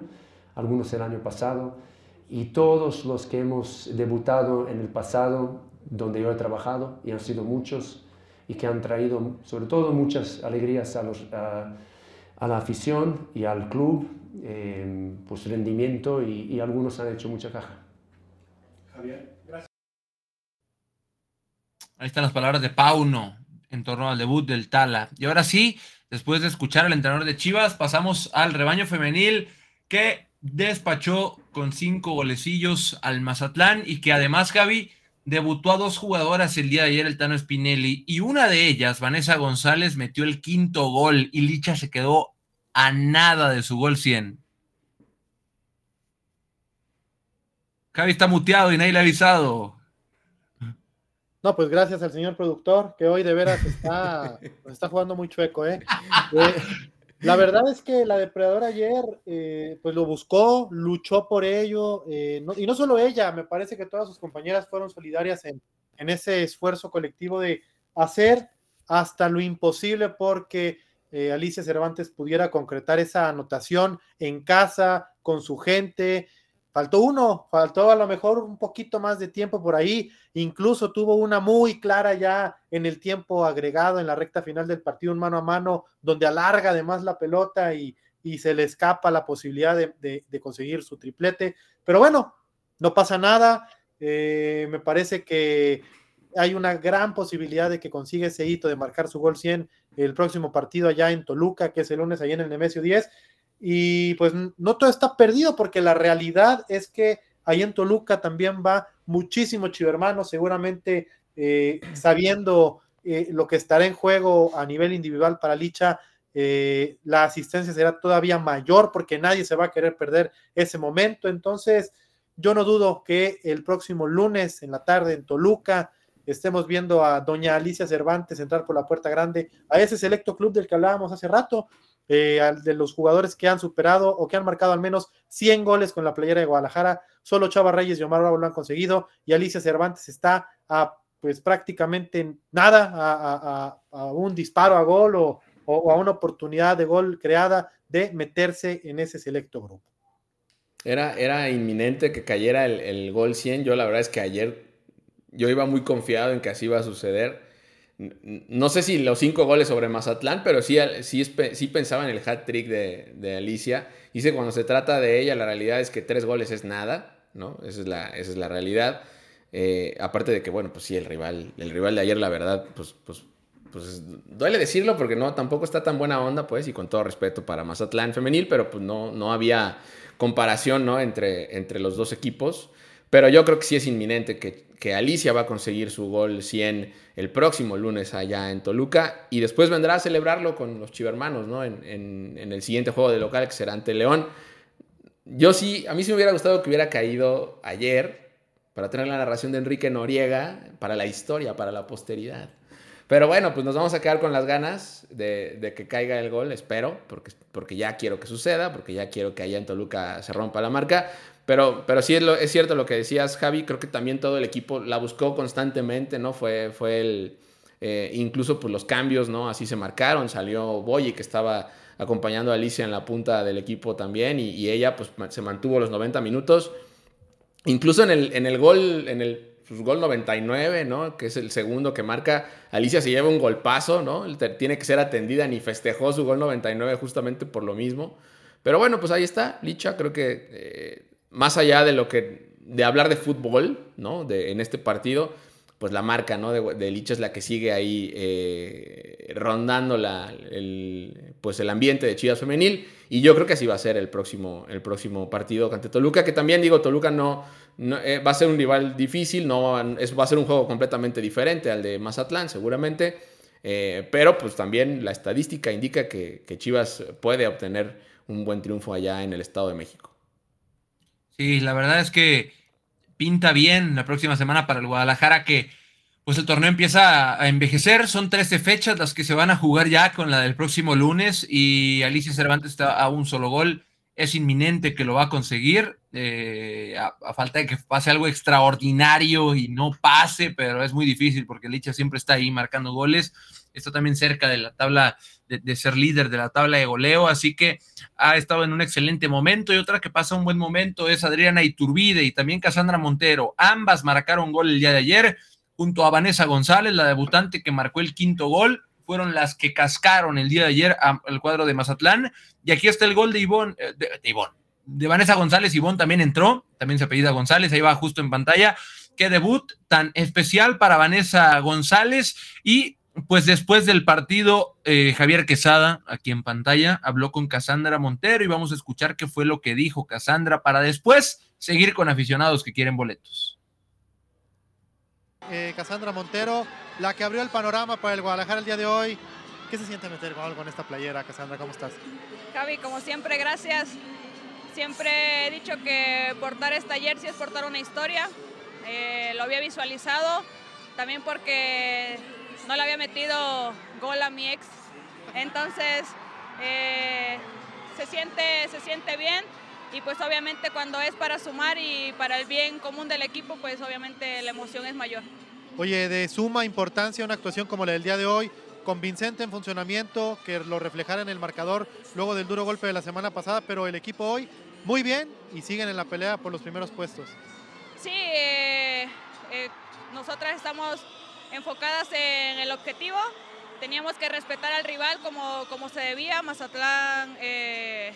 algunos el año pasado, y todos los que hemos debutado en el pasado, donde yo he trabajado, y han sido muchos, y que han traído sobre todo muchas alegrías a, los, a, la afición y al club, eh, pues rendimiento, y, y algunos han hecho mucha caja. Javier. Ahí están las palabras de Pauno en torno al debut del Tala. Y ahora sí, después de escuchar al entrenador de Chivas, pasamos al rebaño femenil que despachó con cinco golecillos al Mazatlán y que además, Javi, debutó a dos jugadoras el día de ayer, el Tano Spinelli, y una de ellas, Vanessa González, metió el quinto gol y Licha se quedó a nada de su gol 100. Javi está muteado y nadie le ha avisado. No, pues gracias al señor productor, que hoy de veras está, está jugando muy chueco, ¿eh? ¿eh? La verdad es que la depredadora ayer, eh, pues lo buscó, luchó por ello, eh, y no solo ella, me parece que todas sus compañeras fueron solidarias en, en ese esfuerzo colectivo de hacer hasta lo imposible porque Alicia Cervantes pudiera concretar esa anotación en casa, con su gente, Faltó uno, faltó a lo mejor un poquito más de tiempo por ahí, incluso tuvo una muy clara ya en el tiempo agregado en la recta final del partido, un mano a mano, donde alarga además la pelota y, se le escapa la posibilidad de, conseguir su triplete. Pero bueno, no pasa nada, eh, me parece que hay una gran posibilidad de que consiga ese hito de marcar su gol 100 el próximo partido allá en Toluca, que es el lunes allá en el Nemesio 10 y pues no todo está perdido porque la realidad es que ahí en Toluca también va muchísimo chivermano, seguramente eh, sabiendo eh, lo que estará en juego a nivel individual para Licha, eh, la asistencia será todavía mayor porque nadie se va a querer perder ese momento. Entonces, yo no dudo que el próximo lunes en la tarde en Toluca estemos viendo a doña Alicia Cervantes entrar por la puerta grande a ese selecto club del que hablábamos hace rato, eh, de los jugadores que han superado o que han marcado al menos 100 goles con la playera de Guadalajara. Solo Chava Reyes y Omar Bravo lo han conseguido y Alicia Cervantes está a pues prácticamente nada, a, un disparo a gol o, a una oportunidad de gol creada de meterse en ese selecto grupo. Era, era inminente que cayera el, el gol 100. Yo la verdad es que ayer yo iba muy confiado en que así iba a suceder no sé si los cinco goles sobre Mazatlán, pero sí, sí, sí pensaba en el hat trick de, Alicia. Dice cuando se trata de ella, la realidad es que tres goles es nada, ¿no? Esa es la, esa es la realidad. Eh, aparte de que, bueno, pues sí, el rival, el rival de ayer, la verdad, pues, pues, pues duele decirlo porque no, tampoco está tan buena onda, pues, y con todo respeto para Mazatlán femenil, pero pues no, no había comparación, ¿no? Entre, entre los dos equipos. Pero yo creo que sí es inminente que, Alicia va a conseguir su gol 100 el próximo lunes allá en Toluca y después vendrá a celebrarlo con los chivermanos, ¿no? En, el siguiente juego de local que será ante León. Yo sí, a mí sí me hubiera gustado que hubiera caído ayer para tener la narración de Enrique Noriega para la historia, para la posteridad. Pero bueno, pues nos vamos a quedar con las ganas de, que caiga el gol, espero, porque, porque ya quiero que suceda, porque ya quiero que allá en Toluca se rompa la marca. Pero, pero sí es, lo, es cierto lo que decías, Javi. Creo que también todo el equipo la buscó constantemente, ¿no? Fue, fue el. Eh, incluso pues los cambios, ¿no? Así se marcaron. Salió Boyi, que estaba acompañando a Alicia en la punta del equipo también. Y, ella, pues, se mantuvo los 90 minutos. Incluso en el, en el gol, en el pues, gol 99, ¿no? Que es el segundo que marca. Alicia se lleva un golpazo, ¿no? Tiene que ser atendida, ni festejó su gol 99 justamente por lo mismo. Pero bueno, pues ahí está, Licha, creo que eh, más allá de lo que, de hablar de fútbol, ¿no? De, en este partido, pues la marca, ¿no? De, Licha es la que sigue ahí eh, rondando la, el, pues el ambiente de Chivas Femenil. Y yo creo que así va a ser el próximo, el próximo partido ante Toluca, que también digo, Toluca no, eh, va a ser un rival difícil, no, es, va a ser un juego completamente diferente al de Mazatlán, seguramente. Eh, pero pues también la estadística indica que Chivas puede obtener un buen triunfo allá en el Estado de México. Sí, la verdad es que pinta bien la próxima semana para el Guadalajara que pues el torneo empieza a envejecer, son 13 fechas las que se van a jugar ya con la del próximo lunes y Alicia Cervantes está a un solo gol, es inminente que lo va a conseguir, eh, a, falta de que pase algo extraordinario y no pase, pero es muy difícil porque Alicia siempre está ahí marcando goles, está también cerca de la tabla de, ser líder de la tabla de goleo, así que ha estado en un excelente momento. Y otra que pasa un buen momento es Adriana Iturbide y también Cassandra Montero. Ambas marcaron gol el día de ayer, junto a Vanessa González, la debutante que marcó el quinto gol. Fueron las que cascaron el día de ayer al cuadro de Mazatlán. Y aquí está el gol de Ivonne, eh, de, de Vanessa González. Ivonne también entró, también se apellida González, ahí va justo en pantalla. Qué debut tan especial para Vanessa González y pues después del partido, eh, Javier Quesada, aquí en pantalla, habló con Casandra Montero y vamos a escuchar qué fue lo que dijo Casandra para después seguir con aficionados que quieren boletos. Eh, Casandra Montero, la que abrió el panorama para el Guadalajara el día de hoy. ¿Qué se siente meter algo con esta playera, Casandra? ¿Cómo estás? Javi, como siempre, gracias. Siempre he dicho que portar esta jersey es portar una historia. Eh, lo había visualizado, también porque no le había metido gol a mi ex. Entonces, eh, se, siente, se siente bien y pues obviamente cuando es para sumar y para el bien común del equipo, pues obviamente la emoción es mayor. Oye, de suma importancia una actuación como la del día de hoy, convincente en funcionamiento, que lo reflejara en el marcador luego del duro golpe de la semana pasada, pero el equipo hoy muy bien y siguen en la pelea por los primeros puestos. Sí, eh, eh, nosotras estamos enfocadas en el objetivo. Teníamos que respetar al rival como, como se debía. Mazatlán eh,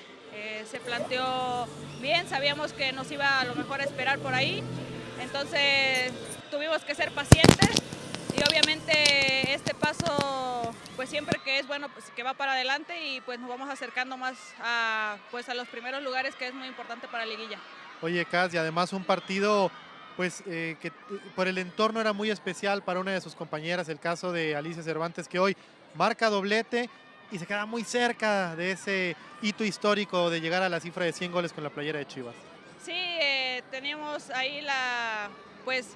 se planteó bien, sabíamos que nos iba a lo mejor a esperar por ahí. Entonces tuvimos que ser pacientes y obviamente este paso pues siempre que es bueno pues que va para adelante y pues nos vamos acercando más a pues a los primeros lugares que es muy importante para la liguilla. Oye Cas, y además un partido pues eh, que por el entorno era muy especial para una de sus compañeras, el caso de Alicia Cervantes, que hoy marca doblete y se queda muy cerca de ese hito histórico de llegar a la cifra de 100 goles con la playera de Chivas. Sí, eh, teníamos ahí la, pues,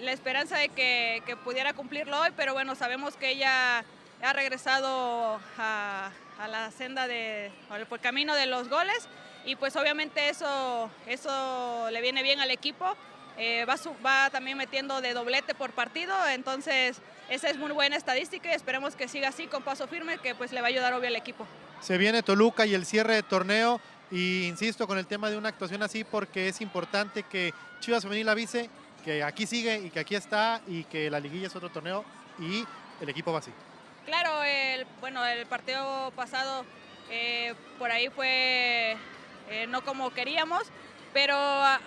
la esperanza de que, pudiera cumplirlo hoy, pero bueno, sabemos que ella ha regresado a, la senda de, por el camino de los goles y pues obviamente eso, eso le viene bien al equipo eh, va, también metiendo de doblete por partido, entonces esa es muy buena estadística y esperemos que siga así con paso firme, que pues le va a ayudar obvio al equipo. Se viene Toluca y el cierre de torneo y insisto con el tema de una actuación así porque es importante que Chivas Femenil avise que aquí sigue y que aquí está y que la liguilla es otro torneo y el equipo va así. Claro, el, bueno, el partido pasado eh, por ahí fue eh, no como queríamos, pero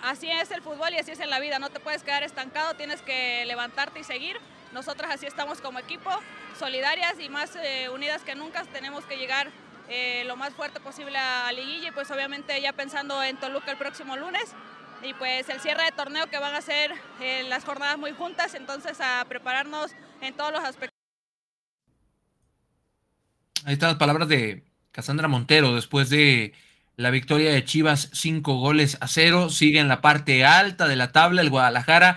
así es el fútbol y así es en la vida, no te puedes quedar estancado, tienes que levantarte y seguir. Nosotras así estamos como equipo, solidarias y más eh, unidas que nunca, tenemos que llegar eh, lo más fuerte posible a, Liguilla y pues obviamente ya pensando en Toluca el próximo lunes y pues el cierre de torneo que van a ser eh, las jornadas muy juntas, entonces a prepararnos en todos los aspectos. Ahí están las palabras de Cassandra Montero después de la victoria de Chivas, cinco goles a cero. Sigue en la parte alta de la tabla el Guadalajara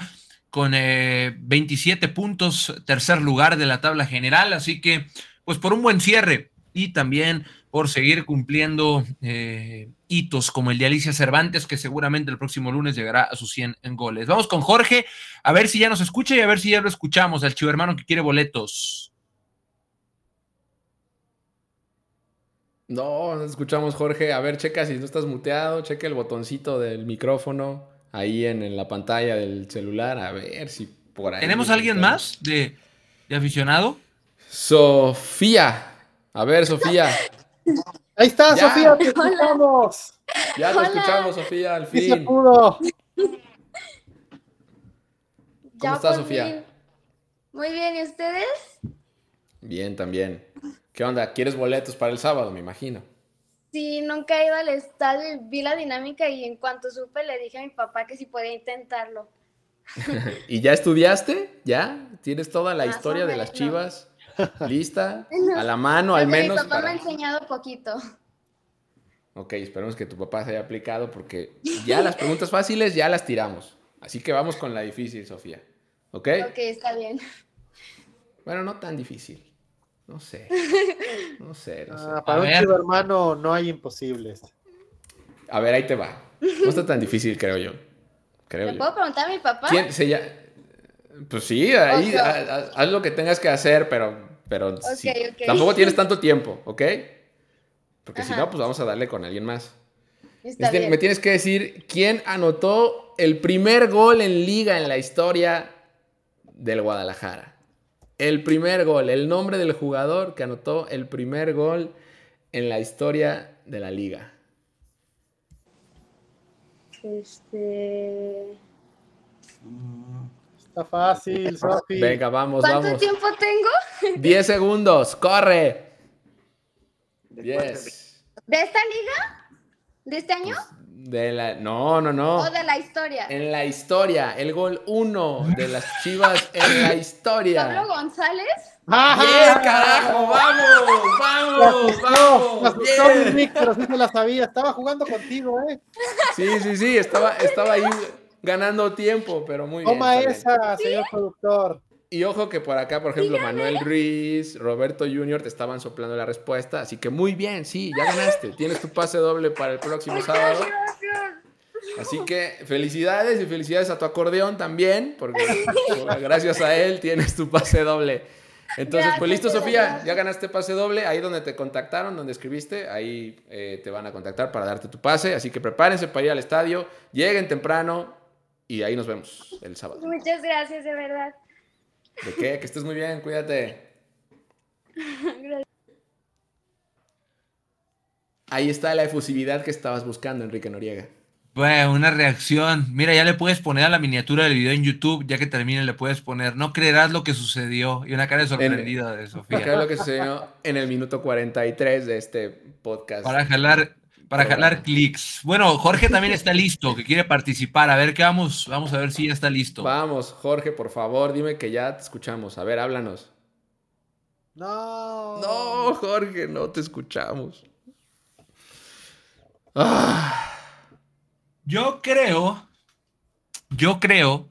con 27 eh, puntos, tercer lugar de la tabla general. Así que, pues por un buen cierre y también por seguir cumpliendo eh, hitos como el de Alicia Cervantes, que seguramente el próximo lunes llegará a sus 100 en goles. Vamos con Jorge, a ver si ya nos escucha y a ver si ya lo escuchamos, al chivo hermano que quiere boletos. No, no escuchamos, Jorge. A ver, checa si no estás muteado, checa el botoncito del micrófono. ahí en, en la pantalla del celular. A ver si por ahí. ¿Tenemos alguien más de, de aficionado? Sofía. A ver, Sofía. Ahí está, Ya. Sofía, te escuchamos. Ya te Hola. escuchamos, Sofía, al Sí se fin. pudo. ¿Cómo Ya estás, Sofía? fin. Muy bien, ¿y ustedes? Bien, también. ¿Qué onda? ¿Quieres boletos para el sábado, me imagino? Sí, nunca he ido al estadio y vi la dinámica y en cuanto supe le dije a mi papá que si podía intentarlo. ¿Y ya estudiaste? ¿Ya? ¿Tienes toda la Más historia de las chivas lista? No. A la mano, al menos. Mi papá me para- ha enseñado poquito. Ok, esperemos que tu papá se haya aplicado porque ya las preguntas fáciles ya las tiramos. Así que vamos con la difícil, Sofía. ¿Ok? Ok, está bien. Bueno, no tan difícil. No sé. No sé, no sé. Ah, para A un ver. chivo hermano no hay imposibles. A ver, ahí te va. No está tan difícil, creo yo. Creo ¿Le yo. puedo preguntar a mi papá? ¿Quién se ya- Pues sí, ahí haz, haz- haz lo que tengas que hacer, pero, pero sí. tampoco tienes tanto tiempo, ¿ok? Porque si no, pues vamos a darle con alguien más. Está Este, bien. me tienes que decir quién anotó el primer gol en liga en la historia del Guadalajara. El primer gol, el nombre del jugador que anotó el primer gol en la historia de la liga. Este... Está fácil, Sofi. Venga, vamos, ¿Cuánto vamos. tiempo tengo? 10 segundos, corre. 10. ¿De esta liga? ¿De este año? De la... No, no, no. ¿O de la historia? En la historia, el gol 1 de las Chivas en la historia. ¿Pablo González? ¡Bien, carajo! ¡Vamos! ¡Vamos! ¡Vamos! Estaba jugando contigo, ¿eh? Sí, sí, sí, estaba, estaba ahí ganando tiempo, pero muy bien. Toma bien. esa, señor productor. Y ojo que por acá, por ejemplo, Manuel Ruiz, Roberto Junior te estaban soplando la respuesta, así que muy bien, sí, ya ganaste. Tienes tu pase doble para el próximo sábado. Así que felicidades y felicidades a tu acordeón también, porque gracias a él tienes tu pase doble. Entonces, pues listo, Sofía, ya ganaste pase doble. Ahí donde te contactaron, donde escribiste, ahí eh, te van a contactar para darte tu pase. Así que prepárense para ir al estadio, lleguen temprano y ahí nos vemos el sábado. Muchas gracias, de verdad. ¿De qué? Que estés muy bien, cuídate. Ahí está la efusividad que estabas buscando, Enrique Noriega. Bueno, una reacción. Mira, ya le puedes poner a la miniatura del video en YouTube, ya que termine le puedes poner, no creerás lo que sucedió. Y una cara de sorprendida de Acá es Sofía. lo que sucedió en el minuto 43 de este podcast. Para jalar, para jalar clics. Bueno, Jorge también está listo, que quiere participar. A ver qué vamos, vamos a ver si ya está listo. Vamos, Jorge, por favor, dime que ya te escuchamos. A ver, háblanos. No. No, Jorge, no te escuchamos. Ah, Yo creo, yo creo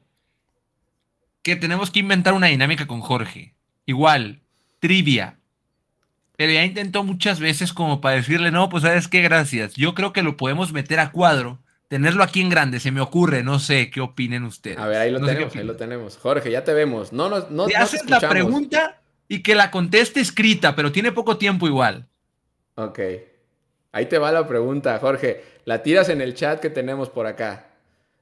que tenemos que inventar una dinámica con Jorge. Igual, trivia. Pero ya intentó muchas veces como para decirle, no, pues sabes qué, gracias. Yo creo que lo podemos meter a cuadro, tenerlo aquí en grande, se me ocurre, no sé qué opinen ustedes. a ver, ahí lo No tenemos, ahí lo tenemos. Jorge, ya te vemos. No, no, no Te haces la pregunta y que la conteste escrita, pero tiene poco tiempo igual. Ok. Ahí te va la pregunta, Jorge. La tiras en el chat que tenemos por acá.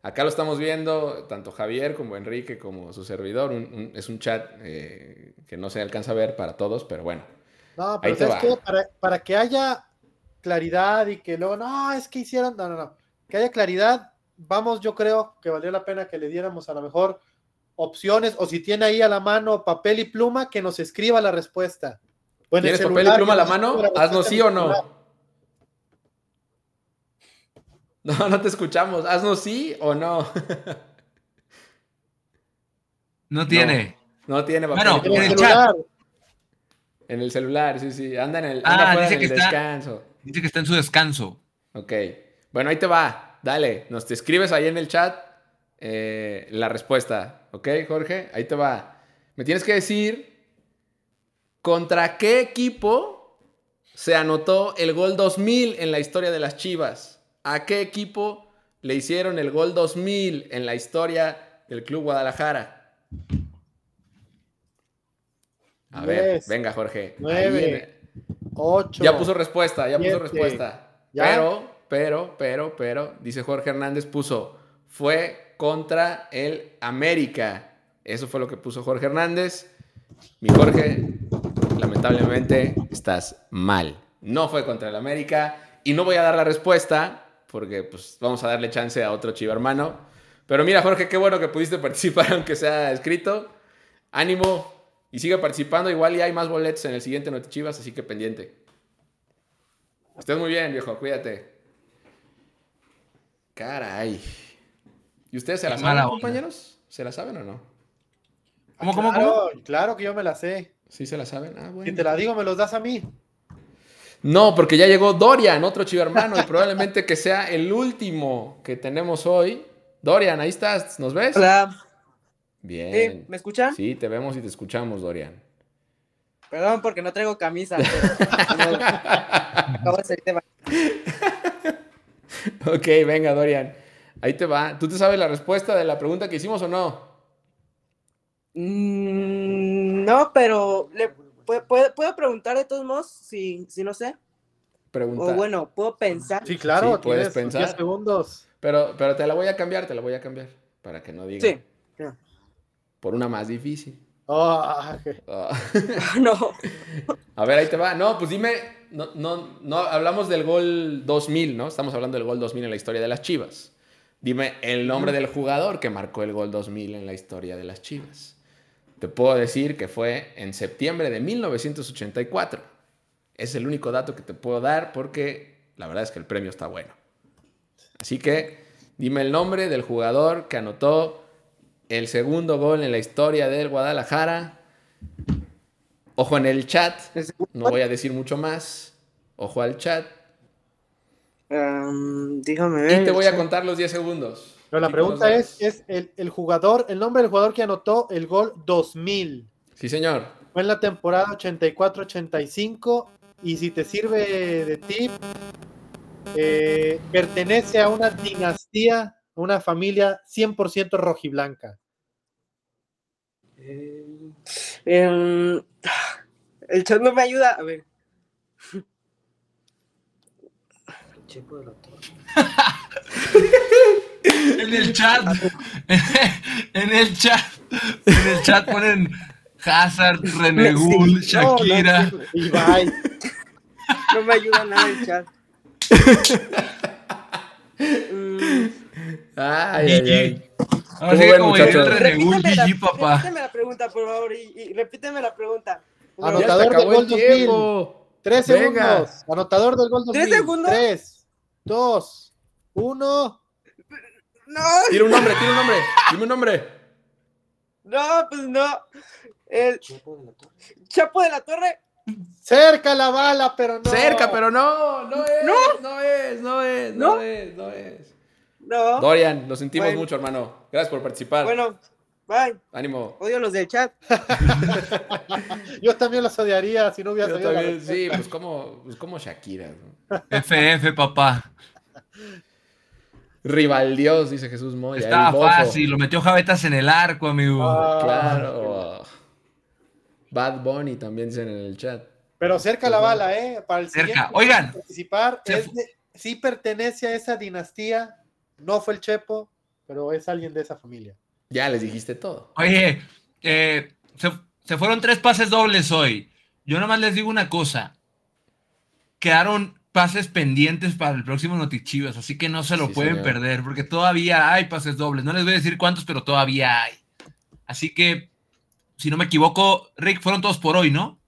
Acá lo estamos viendo, tanto Javier como Enrique como su servidor. Un- un- es un chat eh, que no se alcanza a ver para todos, pero bueno. No, Ahí pero te ¿sabes va. qué? Para, para que haya claridad y que luego, no, es que hicieron, no, no, no, que haya claridad, vamos, yo creo que valió la pena que le diéramos a lo mejor opciones, o si tiene ahí a la mano papel y pluma, que nos escriba la respuesta. O en el ¿Tienes papel y pluma a la mano? Haznos sí o celular. no. No, no te escuchamos. Haznos sí o no. No tiene. No tiene papel Bueno, y En pluma. el celular. En el celular, sí, sí. Anda en el, Ah, anda fuera dice en que el está- descanso. Dice que está en su descanso. Ok. Bueno, ahí te va. Dale. Nos te escribes ahí en el chat eh, la respuesta. ¿Ok, Jorge? Ahí te va. Me tienes que decir contra qué equipo se anotó el gol 2000 en la historia de las Chivas. ¿A qué equipo le hicieron el gol 2000 en la historia del Club Guadalajara? A ver, venga, Jorge. nueve, en- Ocho. ya puso respuesta, ya puso respuesta. ¿ya? Pero, pero, pero, pero, dice Jorge Hernández, puso fue contra el América. Eso fue lo que puso Jorge Hernández. Mi Jorge, lamentablemente estás mal. No fue contra el América y no voy a dar la respuesta porque pues vamos a darle chance a otro chivo hermano. Pero mira Jorge, qué bueno que pudiste participar aunque sea escrito. Ánimo y sigue participando. Igual ya hay más boletos en el siguiente Notichivas, así que pendiente. Estés muy bien, viejo. Cuídate. Caray. ¿Y ustedes se la saben, onda. compañeros? ¿Se la saben o no? ¿Cómo, cómo, claro, claro que yo me la sé. Sí, se la saben. Ah, bueno. Si te la digo, me los das a mí. No, porque ya llegó Dorian, otro chivo hermano, y probablemente que sea el último que tenemos hoy. Dorian, ahí estás, ¿nos ves? Hola, Bien. ¿Sí? ¿me escuchan? Sí, te vemos y te escuchamos, Dorian. Perdón porque no traigo camisa. pero- no, ba- Ok, venga, Dorian. Ahí te va. ¿Tú te sabes la respuesta de la pregunta que hicimos o no? Mm, no, pero le, ¿puedo, preguntar de todos modos si, si no sé? Pregunta. O bueno, puedo pensar. Sí, claro, Sí, puedes pensar. 10 segundos. Pero, pero te la voy a cambiar, te la voy a cambiar. Para que no digas. Sí. Por una más difícil. Ok. Ah. No. A ver, ahí te va. No, pues dime, no, no, no, hablamos del gol 2000, ¿no? Estamos hablando del gol 2000 en la historia de las Chivas. Dime el nombre del jugador que marcó el gol 2000 en la historia de las Chivas. Te puedo decir que fue en septiembre de 1984. Es el único dato que te puedo dar porque la verdad es que el premio está bueno. Así que dime el nombre del jugador que anotó el segundo gol en la historia del Guadalajara. Ojo en el chat. ¿El segundo No voy a decir mucho más. Ojo al chat. Déjame ver. Y te voy a contar los 10 segundos. Pero la pregunta es, es el, el jugador, el nombre del jugador que anotó el gol 2000. Sí, señor. Fue en la temporada 84-85 y si te sirve de tip, eh, pertenece a una dinastía, una familia 100% rojiblanca. Eh, el chat no me ayuda. A ver. Chepo de la Torre. En el chat, en el chat, en el chat ponen Hazard, Renegul, Sí, no, no, Shakira. Y bye. No me ayuda nada el chat. Mm, Ay, ay, ay. Ahora sí como muchachos? Repíteme, GG, papá. repíteme la pregunta, por favor, y, y repíteme la pregunta. Anotador del gol el 2000. tiempo. Tres Venga. segundos. Anotador del gol 2000. ¿Tres segundos? Tres, dos, uno. No, Tira un nombre, tira un nombre. Dime un nombre. no, pues no. El Chapo de la Torre. Cerca la bala, pero no. Cerca, pero no. No es. No. No es, no es, no, ¿No? es, no es. No. Dorian, lo sentimos Bueno. mucho, hermano. Gracias por participar. Bueno, bye. Ánimo. Odio los del chat. Yo también los odiaría si no hubiera Yo la también, sí, pues como, pues como Shakira. ¿no? FF, papá. Rival Dios, dice Jesús Moya. Estaba fácil, lo metió Javetas en el arco, amigo. Ah, Claro. Bad Bunny también dicen en el chat. Pero cerca la bala, ¿eh? Para el Cerca. siguiente Oigan. participar, es de- sí pertenece a esa dinastía. No fue el Chepo, pero es alguien de esa familia. Ya les dijiste todo. Oye, eh, se, se fueron tres pases dobles hoy. Yo nomás les digo una cosa. Quedaron pases pendientes para el próximo Notichivas, así que no se lo Sí, pueden señor. perder, porque todavía hay pases dobles. No les voy a decir cuántos, pero todavía hay. Así que, si no me equivoco, Rick, fueron todos por hoy, ¿no?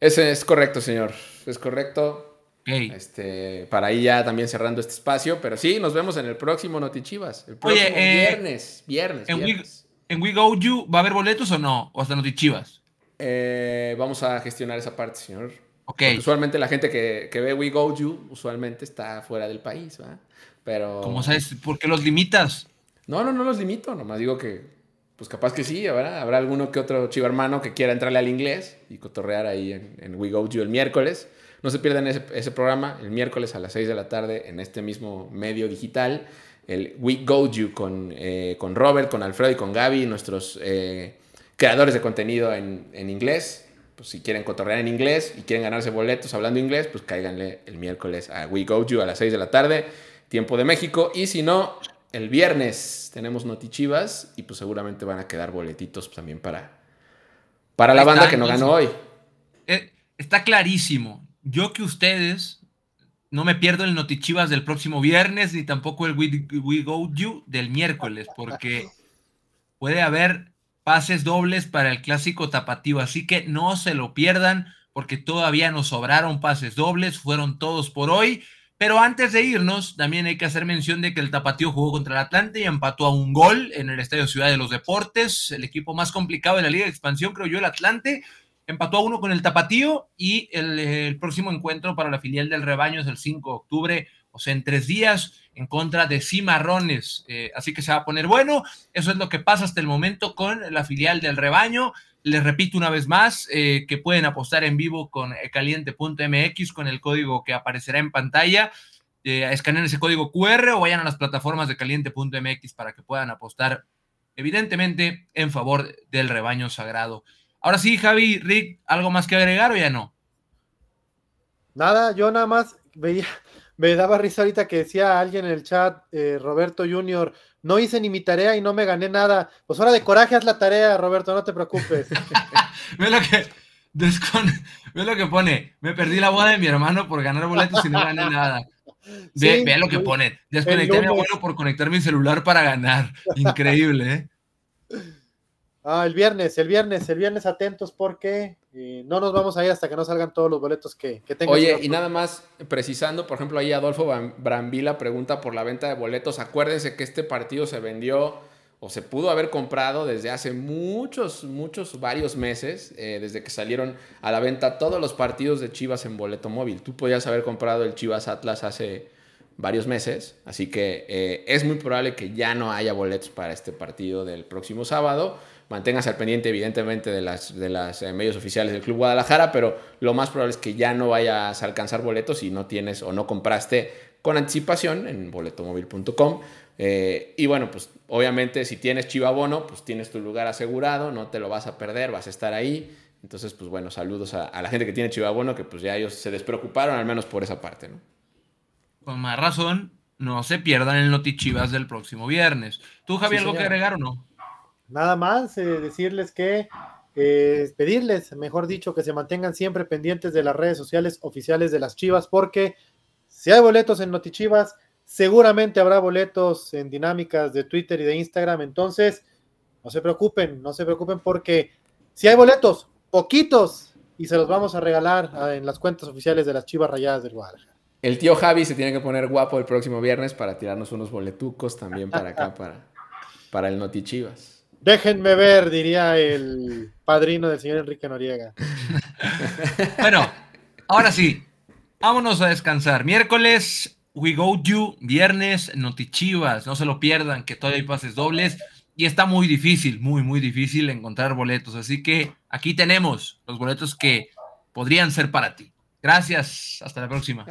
Ese es correcto, señor. Es correcto. Este, para ahí ya también cerrando este espacio. Pero sí, nos vemos en el próximo Notichivas. El Oye, próximo eh, viernes. Viernes, en viernes. ¿En We Go You va a haber boletos o no? ¿O hasta Notichivas? Eh, vamos a gestionar esa parte, señor. Usualmente la gente que, que ve We Go You usualmente está fuera del país, ¿va? Pero. ¿Cómo sabes? ¿Por qué los limitas? No, no, no los limito. Nomás digo que, pues capaz que sí, ¿verdad? Habrá alguno que otro chivo hermano que quiera entrarle al inglés y cotorrear ahí en, en We Go You el miércoles. No se pierdan ese, ese programa el miércoles a las 6 de la tarde en este mismo medio digital. El We Go You con, eh, con Robert, con Alfredo y con Gaby, nuestros eh, creadores de contenido en, en inglés. Pues si quieren cotorrear en inglés y quieren ganarse boletos hablando inglés, pues cáiganle el miércoles a We Go You a las 6 de la tarde, tiempo de México. Y si no, el viernes tenemos Notichivas y pues seguramente van a quedar boletitos también para, para la banda que no ganó hoy. Eh, está clarísimo. Yo que ustedes no me pierdo el Notichivas del próximo viernes ni tampoco el We, Go You del miércoles, porque puede haber pases dobles para el clásico tapatío. Así que no se lo pierdan, porque todavía nos sobraron pases dobles, fueron todos por hoy. Pero antes de irnos, también hay que hacer mención de que el Tapatío jugó contra el Atlante y empató a un gol en el Estadio Ciudad de los Deportes, el equipo más complicado de la Liga de Expansión, creo yo, el Atlante. Empató a uno con el Tapatío y el, próximo encuentro para la filial del rebaño es el 5 de octubre, o sea, en tres días, en contra de Cimarrones. Eh, así que se va a poner bueno. Eso es lo que pasa hasta el momento con la filial del rebaño. Les repito una vez más eh, que pueden apostar en vivo con caliente.mx con el código que aparecerá en pantalla. Eh, escaneen ese código QR o vayan a las plataformas de caliente.mx para que puedan apostar, evidentemente, en favor del rebaño sagrado. Ahora sí, Javi, Rick, ¿algo más que agregar o ya no? Nada, yo nada más veía, me daba risa ahorita que decía alguien en el chat, Roberto Junior, no hice ni mi tarea y no me gané nada. Pues ahora de coraje haz la tarea, Roberto, no te preocupes. ve lo que ve lo que pone. Me perdí la boda de mi hermano por ganar boletos y no gané nada. Ve, lo que pone. Desconecté a mi abuelo por conectar mi celular para ganar. Increíble, ¿eh? Ah, el viernes, el viernes, el viernes atentos porque eh, no nos vamos a ir hasta que no salgan todos los boletos que, que tengan. Oye, y nada más precisando, por ejemplo, ahí Adolfo Brambila pregunta por la venta de boletos. Acuérdense que este partido se vendió o se pudo haber comprado desde hace muchos, muchos, varios meses, eh, desde que salieron a la venta todos los partidos de Chivas en boleto móvil. Tú podías haber comprado el Chivas Atlas hace varios meses, así que eh, es muy probable que ya no haya boletos para este partido del próximo sábado manténgase al pendiente evidentemente de las, de las eh, medios oficiales del Club Guadalajara, pero lo más probable es que ya no vayas a alcanzar boletos si no tienes o no compraste con anticipación en boletomóvil.com. Eh, y bueno, pues obviamente si tienes Chivabono, pues tienes tu lugar asegurado, no te lo vas a perder, vas a estar ahí. Entonces, pues bueno, saludos a, la gente que tiene Chivabono, que pues ya ellos se despreocuparon al menos por esa parte, ¿no? Con más razón, no se pierdan el Noti Chivas del próximo viernes. ¿Tú, Javier, algo que agregar o no? Nada más eh, decirles que, eh, pedirles, mejor dicho, que se mantengan siempre pendientes de las redes sociales oficiales de las Chivas, porque si hay boletos en Notichivas, seguramente habrá boletos en dinámicas de Twitter y de Instagram. Entonces, no se preocupen, no se preocupen, porque si hay boletos, poquitos, y se los vamos a regalar ah, en las cuentas oficiales de las Chivas Rayadas del Guadalajara. El tío Javi se tiene que poner guapo el próximo viernes para tirarnos unos boletucos también para acá, para, para el Notichivas. Déjenme ver, diría el padrino del señor Enrique Noriega. bueno, ahora sí, vámonos a descansar. Miércoles, We Go You, viernes, Notichivas, no se lo pierdan, que todavía hay pases dobles. Y está muy difícil, muy, muy difícil encontrar boletos. Así que aquí tenemos los boletos que podrían ser para ti. Gracias, hasta la próxima.